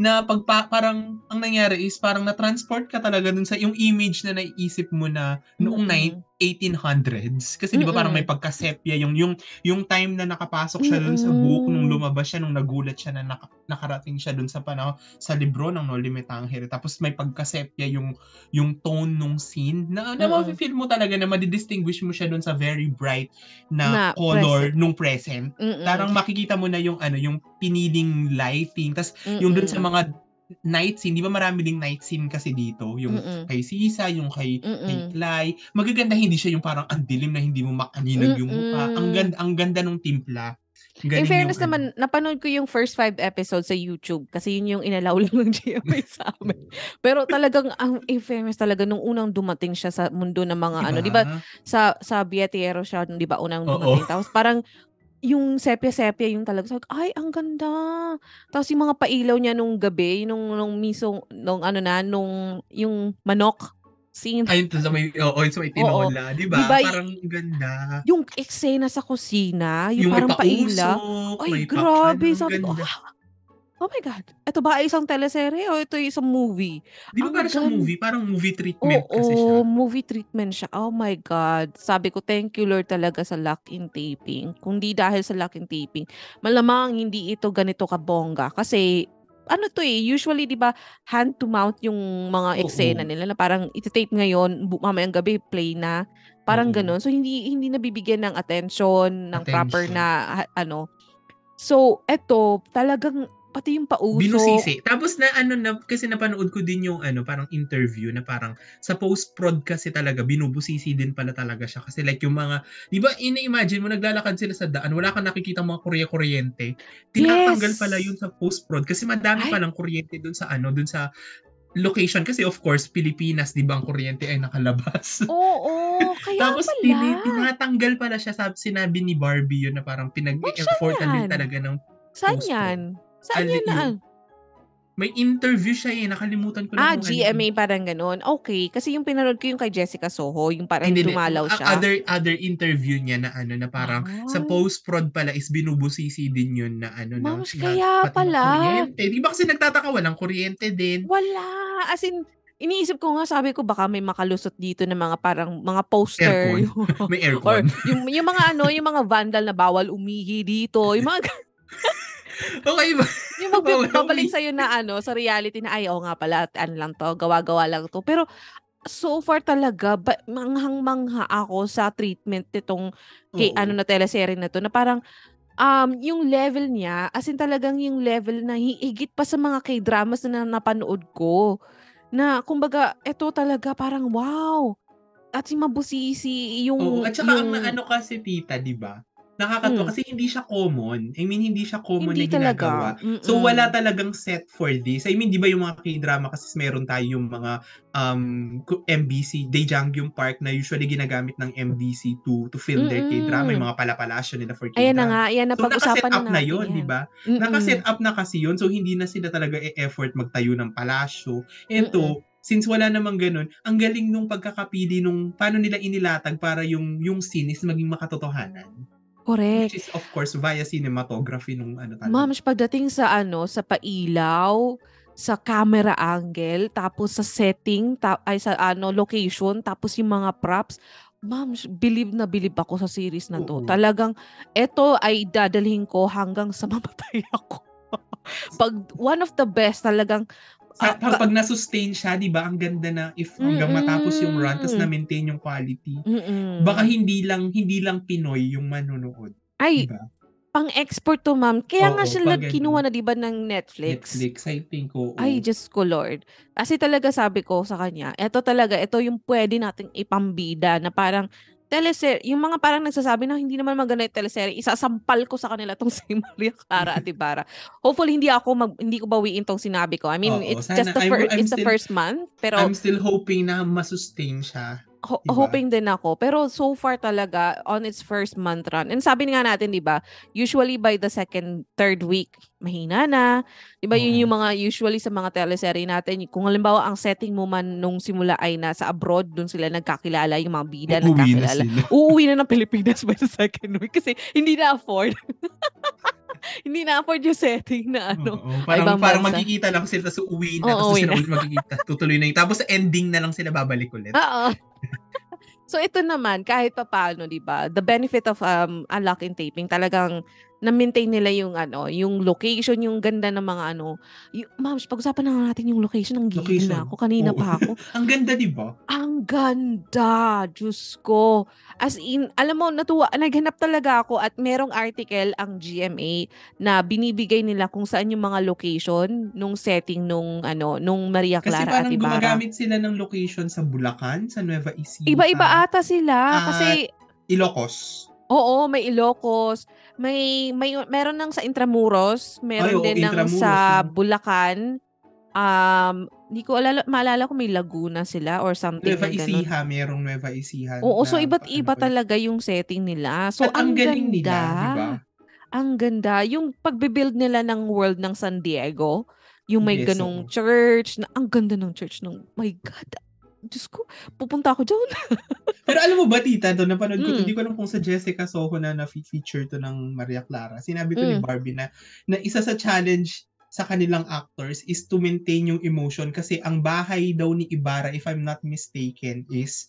na pagpa, parang, ang nangyari is parang na-transport ka talaga dun sa yung image na naiisip mo na noong Mm. Nine- 1800s kasi 'di ba parang may pagka-sepia yung yung yung time na nakapasok siya dun sa book nung lumabas siya nung nagulat siya na naka, nakarating siya dun sa panahon sa libro ng No Limit ang Hero tapos may pagka-sepia yung yung tone nung scene na na Mm. feel mo talaga na madidistinguish mo siya dun sa very bright na, Na color present. nung present. Mm-mm. parang makikita mo na yung ano yung piniling lighting. Tas yung dun sa mga night scene, di ba marami ding night scene kasi dito, yung Mm-mm. kay Sisa, yung kay, kay. Clay, magaganda hindi siya yung parang ang dilim na hindi mo makaninag yung mukha. Ang ganda, ang ganda ng timpla. In Galing fairness yung, naman, napanood ko yung first five episodes sa YouTube kasi yun yung inalaw lang ng GMA sa amin. Pero talagang, ang in fairness talaga, nung unang dumating siya sa mundo ng mga ano, di ba, sa sa Biatero siya, di ba, unang Oo. dumating. Tapos parang, yung sepia-sepia yung talaga. Sabi ay, ang ganda. Tapos yung mga pailaw niya nung gabi, nung, nung misong, nung ano na, nung, yung manok scene. Ayun, sa may, oo, sa may tinola, di ba? Di ba, y- Parang ganda. Yung eksena sa kusina, yung, Yung, parang pailaw. pausok, Ay, may grabe. Sabi ko, ah, oh my God. Ito ba ay isang teleserye o ito ay isang movie? Di ba ang parang siyang movie? Parang movie treatment Oo, kasi siya. movie treatment siya. Oh my God. Sabi ko, thank you Lord talaga sa lock-in taping. Kung di dahil sa lock-in taping, malamang hindi ito ganito kabongga. Kasi, ano to eh, usually di ba hand to mouth yung mga Oo. eksena nila na parang iti-tape ngayon, mamayang gabi play na. Parang Oo. ganun. So, hindi hindi nabibigyan ng attention, ng proper Attention. na ha- ano. So, eto, talagang pati yung pausok. Binusisi. Tapos na ano na, kasi napanood ko din yung ano, parang interview na parang sa post-prod kasi talaga, binubusisi din pala talaga siya. Kasi like yung mga, di ba, ina-imagine mo, naglalakad sila sa daan, wala kang nakikita mga kurye-kuryente. Tinatanggal Yes! pala yun sa post-prod kasi madami Ay! palang kuryente dun sa ano, dun sa location. Kasi of course, Pilipinas, di ba, ang kuryente ay nakalabas. Oo, kaya Tapos pala. tini- tinatanggal pala siya, sabi, sinabi ni Barbie yun na parang pinag-effortan din talaga ng Saan post-prod. yan? Saan yan na? yung- May interview siya eh, nakalimutan ko Ah, lang kung ano GMA parang ganun. Okay, kasi yung pinanood ko yung kay Jessica Soho, yung parang Hindi, dumalaw Ang siya. Other, other interview niya na ano, na parang sa Ah. post-prod pala is binubusisi din yun na ano. na, Mams, na kaya ng pala. Kuryente. Di ba kasi nagtataka walang kuryente din? Wala. As in, iniisip ko nga, sabi ko baka may makalusot dito ng mga parang mga poster. Aircon. May Or aircon. yung, yung mga ano, yung mga vandal na bawal umihi dito. Yung mga okay ba? Yung magbabalik umihi. sa'yo na ano, sa reality na, ay, oo nga pala, at ano lang to, gawa-gawa lang to. Pero, so far talaga, ba, manghang-mangha ako sa treatment nitong kay Oo. ano na teleserye na to, na parang, um, yung level niya, as in talagang yung level na higit pa sa mga k-dramas na napanood ko. Na, kumbaga, eto talaga parang, wow! At si Mabusisi, yung... Oo. At saka yung, ang ano kasi tita, di ba? Nakakatuwa Mm. kasi hindi siya common. I mean, hindi siya common hindi na ginagawa. talaga. So Mm-mm. wala talagang set for this. I mean, 'di ba yung mga K-drama kasi meron tayo yung mga um MBC, Daejangyum Park na usually ginagamit ng MBC to to film their Mm-mm. K-drama, yung mga palapalasyo nila for K-drama. Ayan na nga, ayan na So pag-usapan up na na natin 'yon, yan. 'di ba? Naka-set up na kasi 'yon. So hindi na sila talaga e-effort magtayo ng palasyo. And to, since wala namang ganun, ang galing nung pagkakapili nung paano nila inilatag para yung yung scene is maging makatotohanan. Correct. Which is of course via cinematography nung ano talaga. Ma'am, pagdating sa ano, sa pailaw, sa camera angle, tapos sa setting, ta- ay sa ano, location, tapos yung mga props, ma'am, believe na believe ako sa series na to. Oo. Talagang, eto ay dadalhin ko hanggang sa mamatay ako. Pag one of the best, talagang, Sa, ah, pag, na-sustain siya, di ba, ang ganda na if hanggang matapos yung run, tapos Mm-mm. na-maintain yung quality. mm-mm. Baka hindi lang hindi lang Pinoy yung manonood. ay, Di ba? pang-export to, ma'am. Kaya nga Oo, lag- ano, kinuha na, di ba, ng Netflix? Netflix, I think, oo. Ay, Diyos ko Lord. Kasi talaga sabi ko sa kanya, eto talaga, ito yung pwede nating ipambida na parang teleser, yung mga parang nagsasabi na hindi naman maganda yung teleserye, isasampal ko sa kanila tong si Maria Clara at Ibarra. Hopefully hindi ako mag, hindi ko bawiin tong sinabi ko. I mean, Oo, it's sana. just the first it's the still- first month, pero I'm still hoping na masustain siya. Ho- diba? hoping din ako. Pero so far talaga on its first month run. And sabi nga natin, 'di ba? Usually by the second, third week, mahina na. 'Di ba? Yun Oo. yung mga usually sa mga teleserye natin. Kung halimbawa ang setting mo man nung simula ay nasa abroad, doon sila nagkakilala, yung mga bida Uuwi na nagkakilala. sila. Uuwi na ng Pilipinas by the second week kasi hindi na afford. hindi na afford yung setting na ano. Oo, parang, ibang parang bansa. magkikita lang sila, tapos uuwi na, Oo, tapos sila na. ulit magkikita, tutuloy na yun. Tapos ending na lang sila babalik ulit. Oo. So ito naman kahit papaano 'di ba, the benefit of um unlock and taping talagang na-maintain nila yung ano, yung location, yung ganda ng mga ano. Mams, pag-usapan na natin yung location, nanggigil na Location. ako, kanina Oo. pa ako. Ang ganda, 'di ba? Ang ganda, Diyos ko. As in, alam mo, natuwa, naghanap talaga ako at merong article ang GMA na binibigay nila kung saan yung mga location nung setting nung ano, nung Maria Kasi Clara at parang Ibarra. gumagamit sila ng location sa Bulacan, sa Nueva Ecija. Iba-iba ata sila kasi Ilocos. Oo, may Ilocos, may may meron ng sa Intramuros, meron Ay, oo, din ng Intramuros, sa. Bulacan. Um, hindi ko alala, maalala ko may Laguna sila or something Nueva. Ecija, merong Nueva Ecija. Oo, so na iba't ano iba ulit. talaga yung setting nila. So At ang ang galing ganda. nila, di ba? Ang ganda. Yung pagbe-build nila ng world ng San Diego, yung may Yes, ganong oo. church, na ang ganda ng church ng, my God, Diyos ko, pupunta ako dyan. Pero alam mo ba, tita, to napanood ko, Mm. hindi ko alam kung sa Jessica Soho na na-feature to ng Maria Clara. Sinabi to ni Mm. Barbie na, na isa sa challenge sa kanilang actors is to maintain yung emotion kasi ang bahay daw ni Ibarra, if I'm not mistaken, is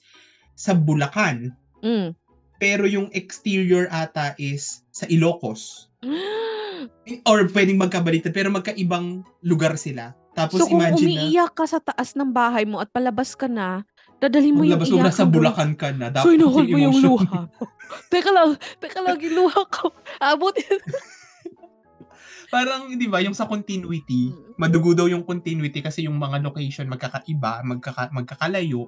sa Bulacan. Mm. Pero yung exterior ata is sa Ilocos. Or pwedeng magkabaliktad, pero magkaibang lugar sila. Tapos so kung imagine na, umiiyak ka sa taas ng bahay mo at palabas ka na, dadalhin mo yung na iyak sa hanggang- Bulacan ka na. Dapat So inuhol mo yung luha teka lang, teka lang, yung luha ko. Abutin. Parang, di ba, yung sa continuity, Mm. madugo daw yung continuity kasi yung mga location magkakaiba, magkaka, magkakalayo.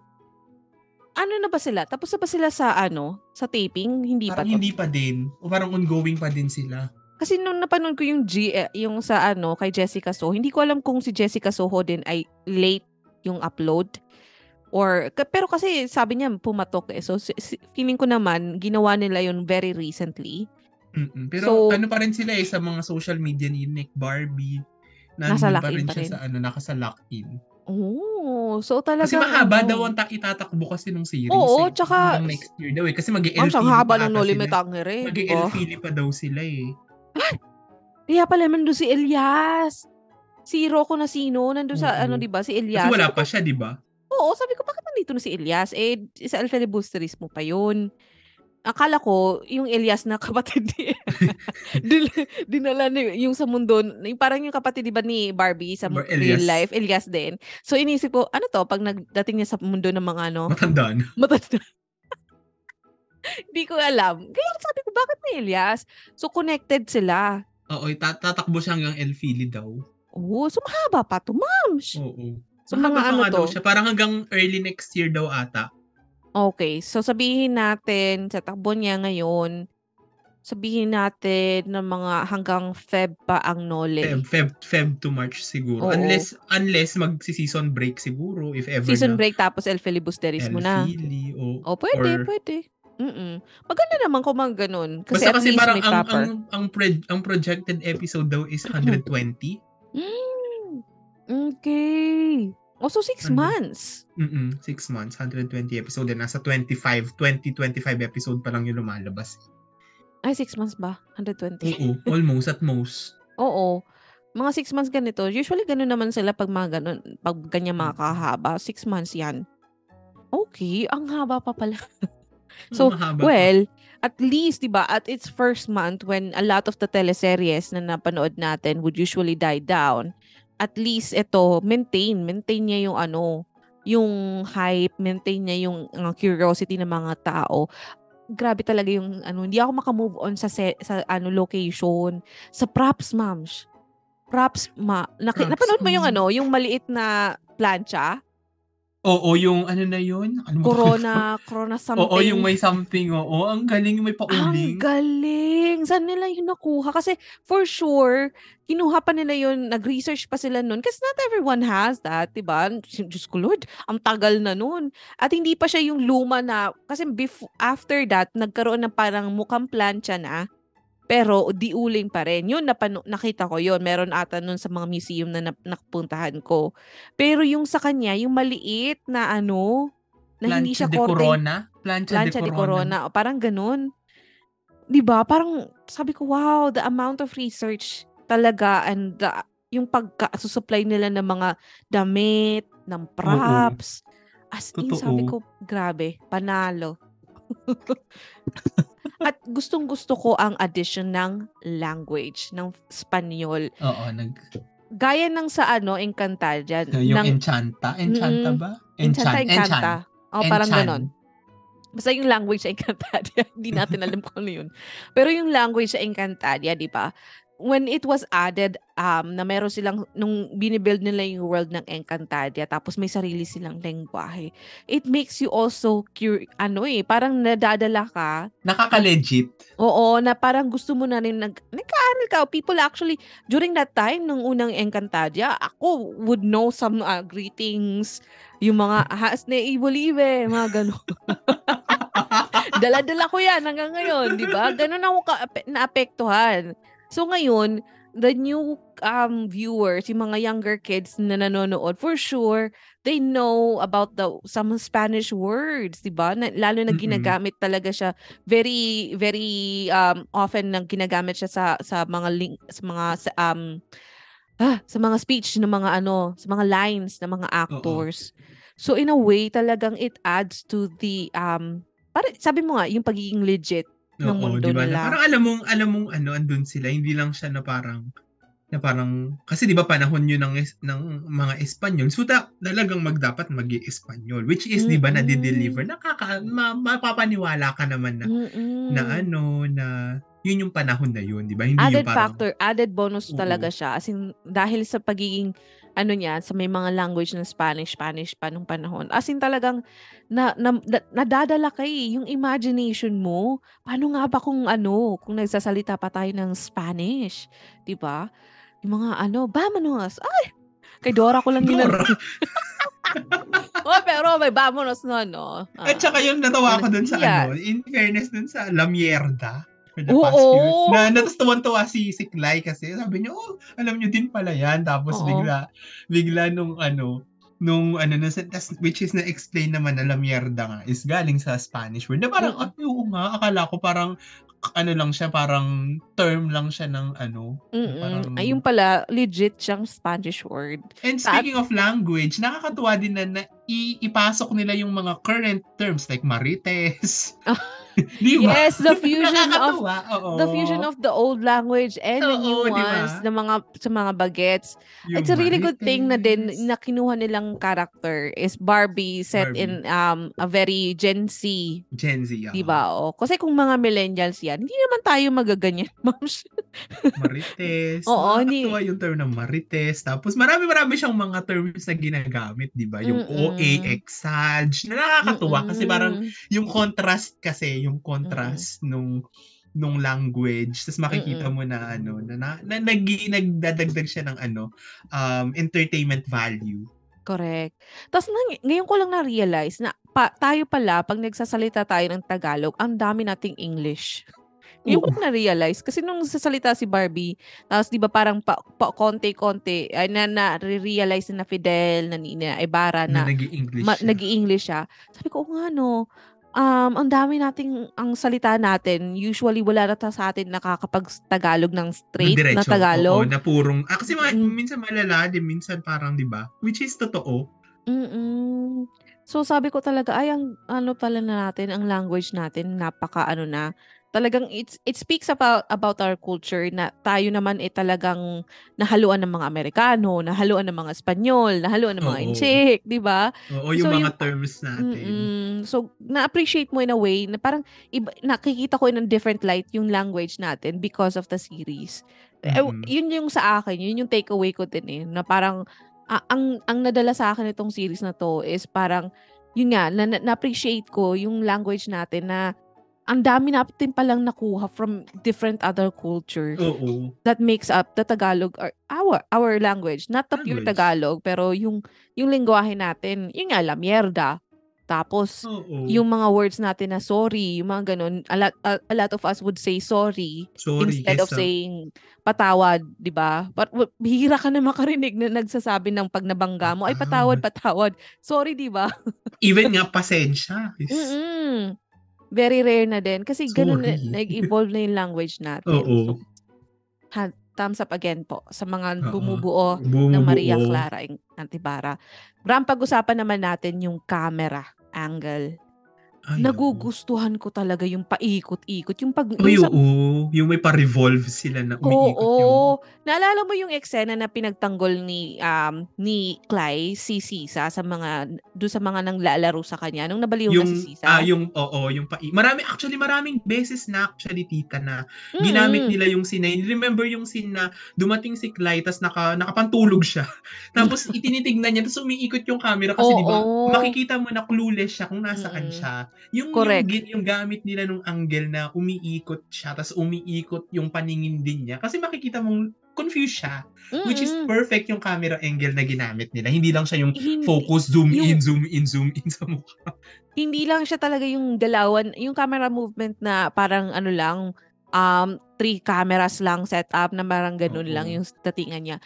ano na ba sila? Tapos na ba sila sa ano? Sa taping? Hindi pa Parang to. hindi pa din. O parang ongoing pa din sila. Kasi nung napanood ko yung G, eh, yung sa ano, kay Jessica Soho, hindi ko alam kung si Jessica Soho din ay late yung upload. Or, pero kasi sabi niya pumatok eh. So, feeling ko naman, ginawa nila yun very recently. Mm-mm. Pero So- ano pa rin sila eh, sa mga social media ni Nick Barbie. Nasa Nandun lock-in pa siya rin. sa ano, nakasa lock-in. Oh, so talaga Kasi mahaba ano, daw ang ta- itatakbo kasi nung series. Oo, eh. tsaka- Hanggang next year daw eh. Kasi mag Ma'am, ang haba ng Noli Me Tangere, mag di ba? pa daw sila eh. Kaya pala nandun si Elias. Si Rocco na sino, nandun sa Oo. ano, di ba? Si Elias. Kasi wala pa siya, di ba? Oo, sabi ko, bakit nandito na si Elias? Eh, sa El Filibusteris mo pa yun. Akala ko, yung Elias na kapatid ni Dil- dinala ni, yung sa mundo, yung parang yung kapatid di ba ni Barbie sa Bar- real Elias. life, Elias din. So inisip ko, ano to, pag nagdating niya sa mundo ng mga ano, Matanda na. Hindi ko alam. Kaya sabi ko, bakit may Elias? So connected sila. Oo, ita- tatakbo siya hanggang El Fili daw. Oo, so mahaba pa to, mams. Oo. So Mahaba mga pa ano nga daw to? siya. Parang hanggang early next year daw ata. Okay, so sabihin natin sa takbo niya ngayon, sabihin natin na mga hanggang Feb pa ang Nole. Feb, Feb, Feb to March siguro. Oo. Unless, unless mag-season break siguro, if ever Season na. break tapos El Filibusteris El mo na. Fili, o, O pwede, or- pwede. Mm Maganda naman kung mga ganun. Kasi Basta at kasi least parang may ang, ang, ang, pro- ang projected episode daw is 120. Mm, okay. O so six Ano? months. Mm-mm, six months, 120 episode. And nasa 25, 20-25 episode pa lang yung lumalabas. Ay, six months ba? 120. Oo, almost at most. Oo. Mga six months ganito. Usually ganun naman sila pag mga ganun. Pag ganyan mga kahaba. Six months yan. Okay. Ang haba pa pala. So, Mahaba. Well, at least, di ba, at its first month when a lot of the teleseries na napanood natin would usually die down, at least ito, maintain, maintain niya yung ano, yung hype, maintain niya yung uh, curiosity ng mga tao. Grabe talaga yung ano, hindi ako makamove on sa se- sa ano location, sa props, ma'ams. Props, ma. Naki- Props, napanood mo yung mm. ano, yung maliit na plancha? Oo, yung ano na yun? Ano Corona, corona something. Oo, yung may something. Oo, ang galing yung may pauling. Ang galing! Saan nila yun nakuha? Kasi for sure, kinuha pa nila yun, nag-research pa sila nun. Kasi not everyone has that, di ba? Diyos ko Lord, ang tagal na nun. At hindi pa siya yung luma na, kasi before, after that, nagkaroon ng parang mukhang plancha na, pero diuling pa rin. Yun, napano, nakita ko yun. Meron ata nun sa mga museum na nap- napuntahan ko. Pero yung sa kanya, yung maliit na ano, na hindi siya de korte Corona? Plancha, plancha de de Corona. Corona. O, parang ganun. 'Di ba Parang sabi ko, wow, the amount of research talaga and the, yung pagka-supply nila ng mga damit, ng props. As in, sabi ko, Totoo. grabe, panalo. At gustong-gusto ko ang addition ng language, ng Espanyol. Oo, nag Gaya ng sa ano, Encantadia. yung ng, Enchanta, Enchanta Mm-mm. ba? Enchanta, Enchan- Encanta. O, parang ganon. Basta yung language sa Encantadia, hindi natin alam kung ano yun. Pero yung language sa Encantadia, di ba? When it was added, um, na meron silang, nung binibuild nila yung world ng Encantadia, tapos may sarili silang lengguwahe, it makes you also, cur- ano eh, parang nadadala ka Nakaka-legit. Oo, na parang gusto mo na rin nag nagkaaral ka. People actually, during that time, nung unang Encantadia, ako would know some uh, greetings, yung mga has ne ibolive, mga gano'n. Dala-dala ko yan hanggang ngayon, di ba? Ganun ako ka naapektuhan. So ngayon, the new um viewers, yung mga younger kids na nanonood, for sure, they know about the some Spanish words, 'di ba? Na, lalo na ginagamit talaga siya very very um often nang ginagamit siya sa sa mga link sa mga sa, um ah, sa mga speech ng mga ano, sa mga lines ng mga actors. So in a way, talagang it adds to the um para sabi mo nga yung pagiging legit ng Oo, mundo di ba? nila. Na Parang alam mong, alam mong ano, andun sila. Hindi lang siya na parang, na parang, kasi di ba panahon yun ng, ng mga Espanyol. So, ta, talagang magdapat mag espanyol Which is, di ba, na-deliver. Nakaka, ma, mapapaniwala ka naman na, Mm-mm. na ano, na, yun yung panahon na yun, di ba? Hindi added yung parang, factor, added bonus Oo. talaga siya. As in, dahil sa pagiging, ano niya, sa may mga language ng Spanish, Spanish pa nung panahon. As in talagang, na, na, na- nadadala ka eh, yung imagination mo. Paano nga ba kung ano, kung nagsasalita pa tayo ng Spanish? Di ba? Yung mga ano, vamonos. Ay! Kay Dora ko lang. Dora. oh, pero may vamonos no, no? Ah. At saka yung natawa ko dun sa Yes. ano, in fairness dun sa La Mierda. For the Oo. past few, na natutuwan-tuwa si, si Clay kasi sabi niya, oh, alam niyo din pala yan. Tapos Oo. bigla, bigla nung ano, nung ano, tas- which is na-explain naman na La Mierda nga is galing sa Spanish word. Na parang, Mm. ah, oo nga, akala ko parang, ano lang siya, parang term lang siya ng ano. Mm-mm. parang- Ayun pala, legit siyang Spanish word. And speaking of language, nakakatuwa din na, na i- ipasok nila yung mga current terms like marites. Yes, the fusion of oo. the fusion of the old language and the new Oo, di ba? ones na mga sa mga bagets. Yung It's a really good thing na din na kinuha nilang character is Barbie set Barbie. in um a very Gen Z, Gen Z, oo. 'di ba? Kasi kung mga millennials 'yan, hindi naman tayo magaganyan, ma'am. Marites. Oo, Nakakatuwa yung term ng marites. Tapos marami-marami siyang mga terms na ginagamit, di ba? Yung Mm-mm. OA, exage. Na nakakatuwa kasi parang Mm-mm. yung contrast kasi, yung contrast nung nung language. Tapos makikita mo na ano, na, na, na nag, nagdadagdag siya ng ano, um, entertainment value. Correct. Tapos ngay- ngayon ko lang na-realize na pa, tayo pala, pag nagsasalita tayo ng Tagalog, ang dami nating English. Ngayon ko lang na-realize. Kasi nung sasalita si Barbie, tapos di ba parang pa, pa, konti-konti, ay na, na-realize na Fidel, na Nina Ibarra, Na, na, nag-i-English ma, siya. nag-i-English siya. Sabi ko, "Oo nga no, um, ang dami nating, ang salita natin, usually wala na ta sa atin nakakapag-Tagalog ng straight na Diretso, Tagalog. Oo, na purong, ah, kasi mga, Mm. minsan malalalim, minsan parang, di ba? Which is totoo. Mm. So sabi ko talaga ay ang ano pala na natin ang language natin napaka ano na talagang it's it speaks about about our culture na tayo naman eh talagang nahaluan ng mga Amerikano, nahaluan ng mga Espanyol, nahaluan ng mga Oo. Inchik, 'di ba? Oo, yung So, mga yung- terms natin. Mm-mm. So na-appreciate mo in a way na parang iba, nakikita ko in a different light yung language natin because of the series. Eh, Mm-mm. yun yung sa akin, yun yung takeaway ko din eh, na parang ah, ang ang nadala sa akin itong series na to is parang yun nga na, na- na-appreciate ko yung language natin na ang dami natin palang nakuha from different other cultures Oo. that makes up the Tagalog or our our language not the pure. Tagalog pero yung yung lengguwahe natin yun nga la mierda tapos Oo. yung mga words natin na sorry yung mga ganun a lot, a, a lot of us would say sorry Sorry, instead of kesa- saying patawad, 'di ba? But bihira ka na makarinig na nagsasabi ng pag nabangga mo ay patawad, patawad. Sorry, 'di ba? Even nga pasensya. is- Mm. Very rare na din kasi ganun na- nag-evolve na yung language natin. Oo. So, ha- thumbs up again po sa mga Oo. bumubuo ng Bumubuo. Maria Clara Antibara. Ram pag-usapan naman natin yung camera angle. Ay, oo. nagugustuhan ko talaga yung paikot-ikot, yung 'pag Uy, yung sa oo. Yung may pa-revolve sila na umiikot yung Oo. Naalala mo yung eksena na pinagtanggol ni, um, ni Clay, si Sisa sa mga dun sa mga nanglalaro sa kanya nung nabaliw na si yung, Sisa? ah, yung oo, yung pai marami actually maraming beses na actually tita na ginamit Mm. nila yung scene na yun. Remember yung scene na dumating si Clay tas naka nakapantulog siya. Tapos itinitignan niya tapos umiikot yung camera kasi 'di ba Oo. makikita mo na clueless siya kung nasaan Mm. siya. Yung Correct. yung yung gamit nila nung angle na umiikot siya tas umiikot yung paningin din niya kasi makikita mong confused siya. Which is perfect yung camera angle na ginamit nila. Hindi lang siya yung Hindi focus, zoom yung in, zoom in, zoom in sa mukha. Hindi lang siya talaga yung galawan, yung camera movement na parang ano lang, um, 3 cameras lang setup na parang ganun lang Oo. yung datingan niya.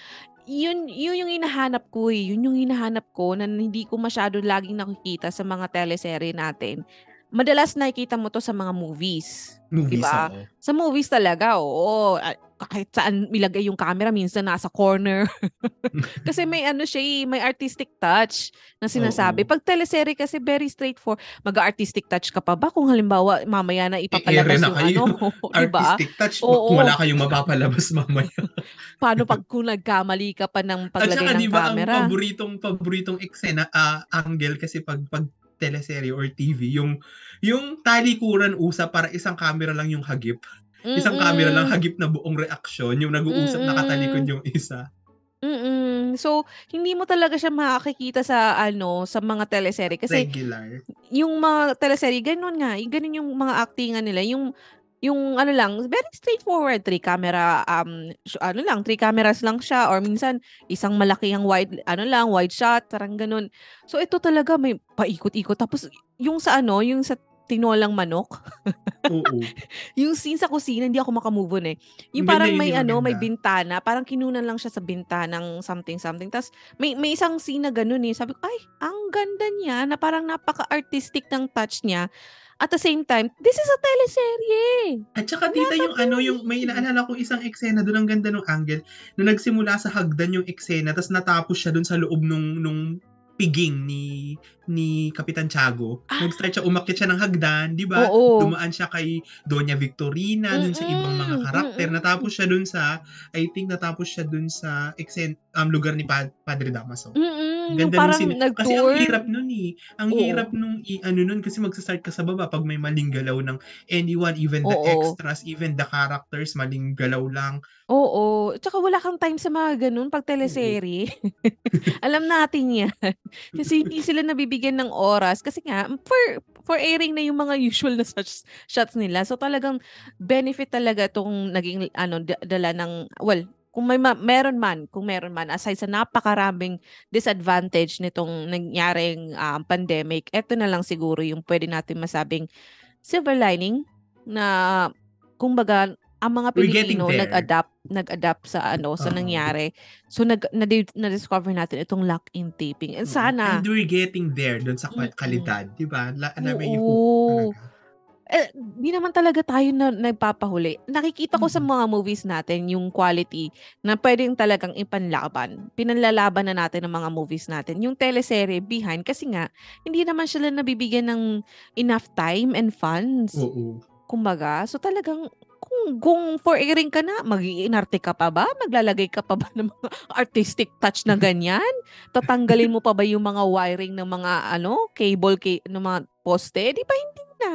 Yun yun yung hinahanap ko, eh, yun yung hinahanap ko na hindi ko masyado laging nakikita sa mga teleserye natin. Madalas nakikita mo 'to sa mga movies, Movies, ba? oo. Sa movies talaga, oo, ah, kahit saan ilagay yung camera minsan nasa corner. Kasi may ano siya, eh, may artistic touch na sinasabi. Oo. 'Pag teleserye kasi very straightforward. Mag-a-artistic touch ka pa ba kung halimbawa mamaya na ipapalabas na yung kayo. ano, 'di ba? Artistic touch, Oo. wala kayong mapapalabas mamaya. Paano 'pag kung nagkamali ka pa ng At paglagay saka ng 'di ba ang camera? paboritong paboritong eksena, ah, angle kasi 'pag 'pag teleserye or TV yung yung talikuran usap para isang camera lang yung hagip. Isang camera lang hagip na buong reaksyon, yung nag-uusap nakatalikod Mm. yung isa. Mm. So, hindi mo talaga siya makikita sa ano, sa mga teleserye kasi Regular. yung mga teleserye gano'n nga, gano'n yung mga aktingan nila, yung yung ano lang, very straightforward, 3 camera, um, ano lang, 3 cameras lang siya or minsan isang malakihang wide ano lang, wide shot, parang gano'n. So, ito talaga may paikot-ikot tapos yung sa ano, yung sa tinolang manok, Oo. yung scene sa kusina hindi ako maka-move on, eh. Yung Ang parang may ano, may bintana, parang kinunan lang siya sa bintanang something-something ta's may may isang scene na gano'n, eh. Sabi ko, "Ay, ang ganda niya," na parang napaka-artistic ng touch niya. At the same time, this is a teleserye. At saka tita yung ano, yung may naalala kong isang eksena dun, ang ganda nung angle, nung nagsimula sa hagdan yung eksena tas natapos siya dun sa loob nung nung piging ni ni Kapitan Tiago. Ah. Nag-start siya, umakyat siya ng hagdan, 'di ba? Dumaan siya kay Doña Victorina, dun sa ibang mga karakter. Natapos siya dun sa, I think natapos siya dun sa eksen um, lugar ni Pa Padre Damaso. Mm, Ang yung ganda parang scene. Kasi ang nag-tour. hirap nun, eh. Ang Oo. hirap nung i-ano nun kasi magsa-start ka sa baba 'pag may maling galaw ng anyone, even the Oo. extras, even the characters, maling galaw lang. Oo. Tsaka wala kang time sa mga gano'n 'pag teleserye. Alam natin 'yan. Kasi hindi sila nabibigyan ng oras. Kasi nga for for airing na yung mga usual na such shots nila. So, talagang benefit talaga 'tong naging ano, da dala ng well, kung may ma meron man kung meron man. Aside sa napakaraming disadvantage nitong nangyaring, um, pandemic, eto na lang siguro yung puwede natin masabing silver lining na kumbaga ang mga Pilipino nag-adapt nag-adapt sa ano, sa nangyari. So, nag nadi na-discover natin itong lock-in taping and Mm. sana And we're getting there dun sa Mm. kalidad, 'di ba? La alam mo yung talaga. Eh, 'di naman talaga tayo na nagpapahuli. Nakikita ko sa Mm. mga movies natin yung quality na puwedeng talagang ipanlaban. Pinanlalaban na natin ang mga movies natin. Yung teleserye behind kasi nga hindi naman sila nabibigyan ng enough time and funds. Oo. Kumbaga, so talagang kung for airing ka na, mag-iinarte ka pa ba? Maglalagay ka pa ba ng mga artistic touch na ganyan? Tatanggalin mo pa ba yung mga wiring ng mga ano, cable ca ng mga poste? 'Di ba hindi na.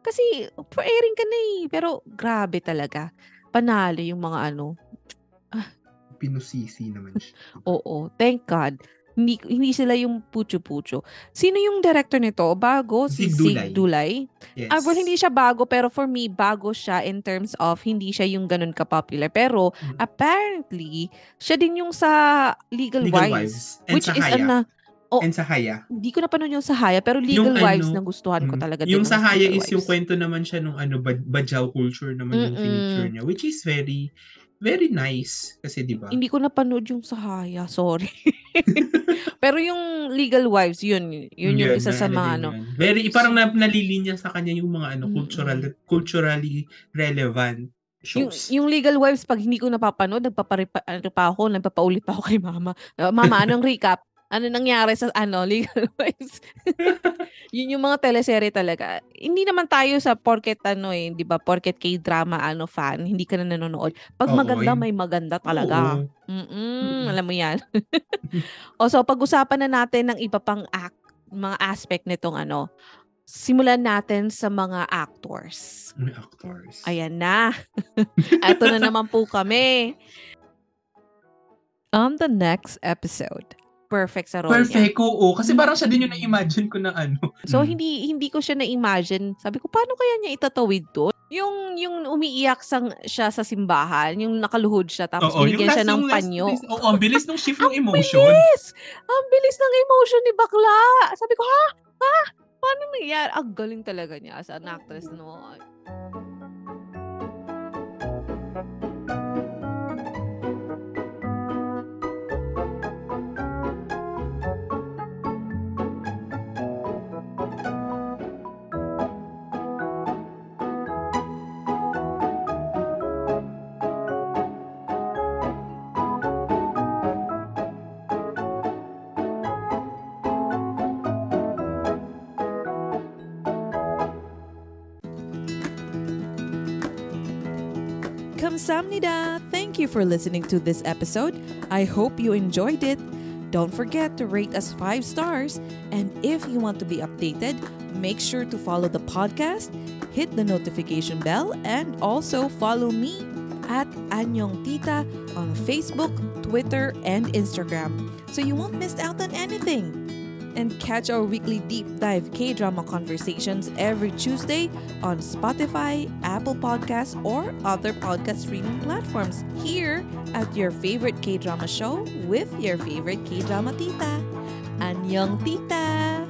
Kasi for airing ka na, eh. Pero grabe talaga. Panalo yung mga ano Pinusisi naman siya. Oo, thank God. Hindi hindi sila yung putyo-putyo. Sino yung director nito? Bago? Si Sig Sig Dulay. Dulay? Yes. Ah, well, hindi siya bago pero for me, bago siya in terms of hindi siya yung ganun ka-popular. Pero Mm. apparently, siya din yung sa Legal, Legal Wives. Wives. And which is Haya. ano, oh, And sa Haya. hindi ko napanood yung sa Haya pero Legal Yung Wives ano, na gustuhan ko mm, talaga. Yung sa Haya is yung kwento naman siya nung ano, Badyaw culture naman yung Mm-mm. feature niya. Which is very, very nice. Kasi di ba? Hindi ko napanood yung sa Haya, sorry. pero yung Legal Wives, yun. Yun yung isa sa na- mga din ano. yun. Very, parang na, nalilinya sa kanya yung mga ano, cultural, culturally relevant Yung, shows. yung Legal Wives, pag hindi ko napapanood, nagpaparipa, ano pa ako, nagpapaulit pa ako kay mama. Uh, mama, anong recap? Ano nangyari sa ano legal wise. Yun yung mga teleserye talaga. Hindi naman tayo sa porket ano eh, 'di ba? Porket K-drama ano fan, hindi ka na nanonood. Pag Oo, maganda, yun. may maganda talaga. Mm, Mm. alam mo 'yan. o so pag-usapan na natin ng iba pang act, mga aspect nitong ano. Simulan natin sa mga actors. May actors. Ayan na. Ito na naman po kami. On the next episode. Perfect sa role niya. Perfect, oo. Kasi parang siya din yung na-imagine ko na ano. So Mm. hindi hindi ko siya na-imagine. Sabi ko paano kaya niya itatawid to? Yung yung umiiyak sang siya sa simbahan, yung nakaluhod siya tapos Oo, binigyan siya ng panyo. Oo, ang bilis ng shift ng Ang emotion. bilis! Ang bilis ng emotion ni bakla. Sabi ko, ha? Ha? Paano nangyari? Ang galing talaga niya as an actress, no? Thank you for listening to this episode. I hope you enjoyed it. Don't forget to rate us five stars. And if you want to be updated, make sure to follow the podcast, hit the notification bell, and also follow me at Anyong Tita on Facebook, Twitter, and Instagram so you won't miss out on anything. And catch our weekly deep dive K drama conversations every Tuesday on Spotify, Apple Podcasts, or other podcast streaming platforms here at your favorite K drama show with your favorite K drama tita. Anyong tita!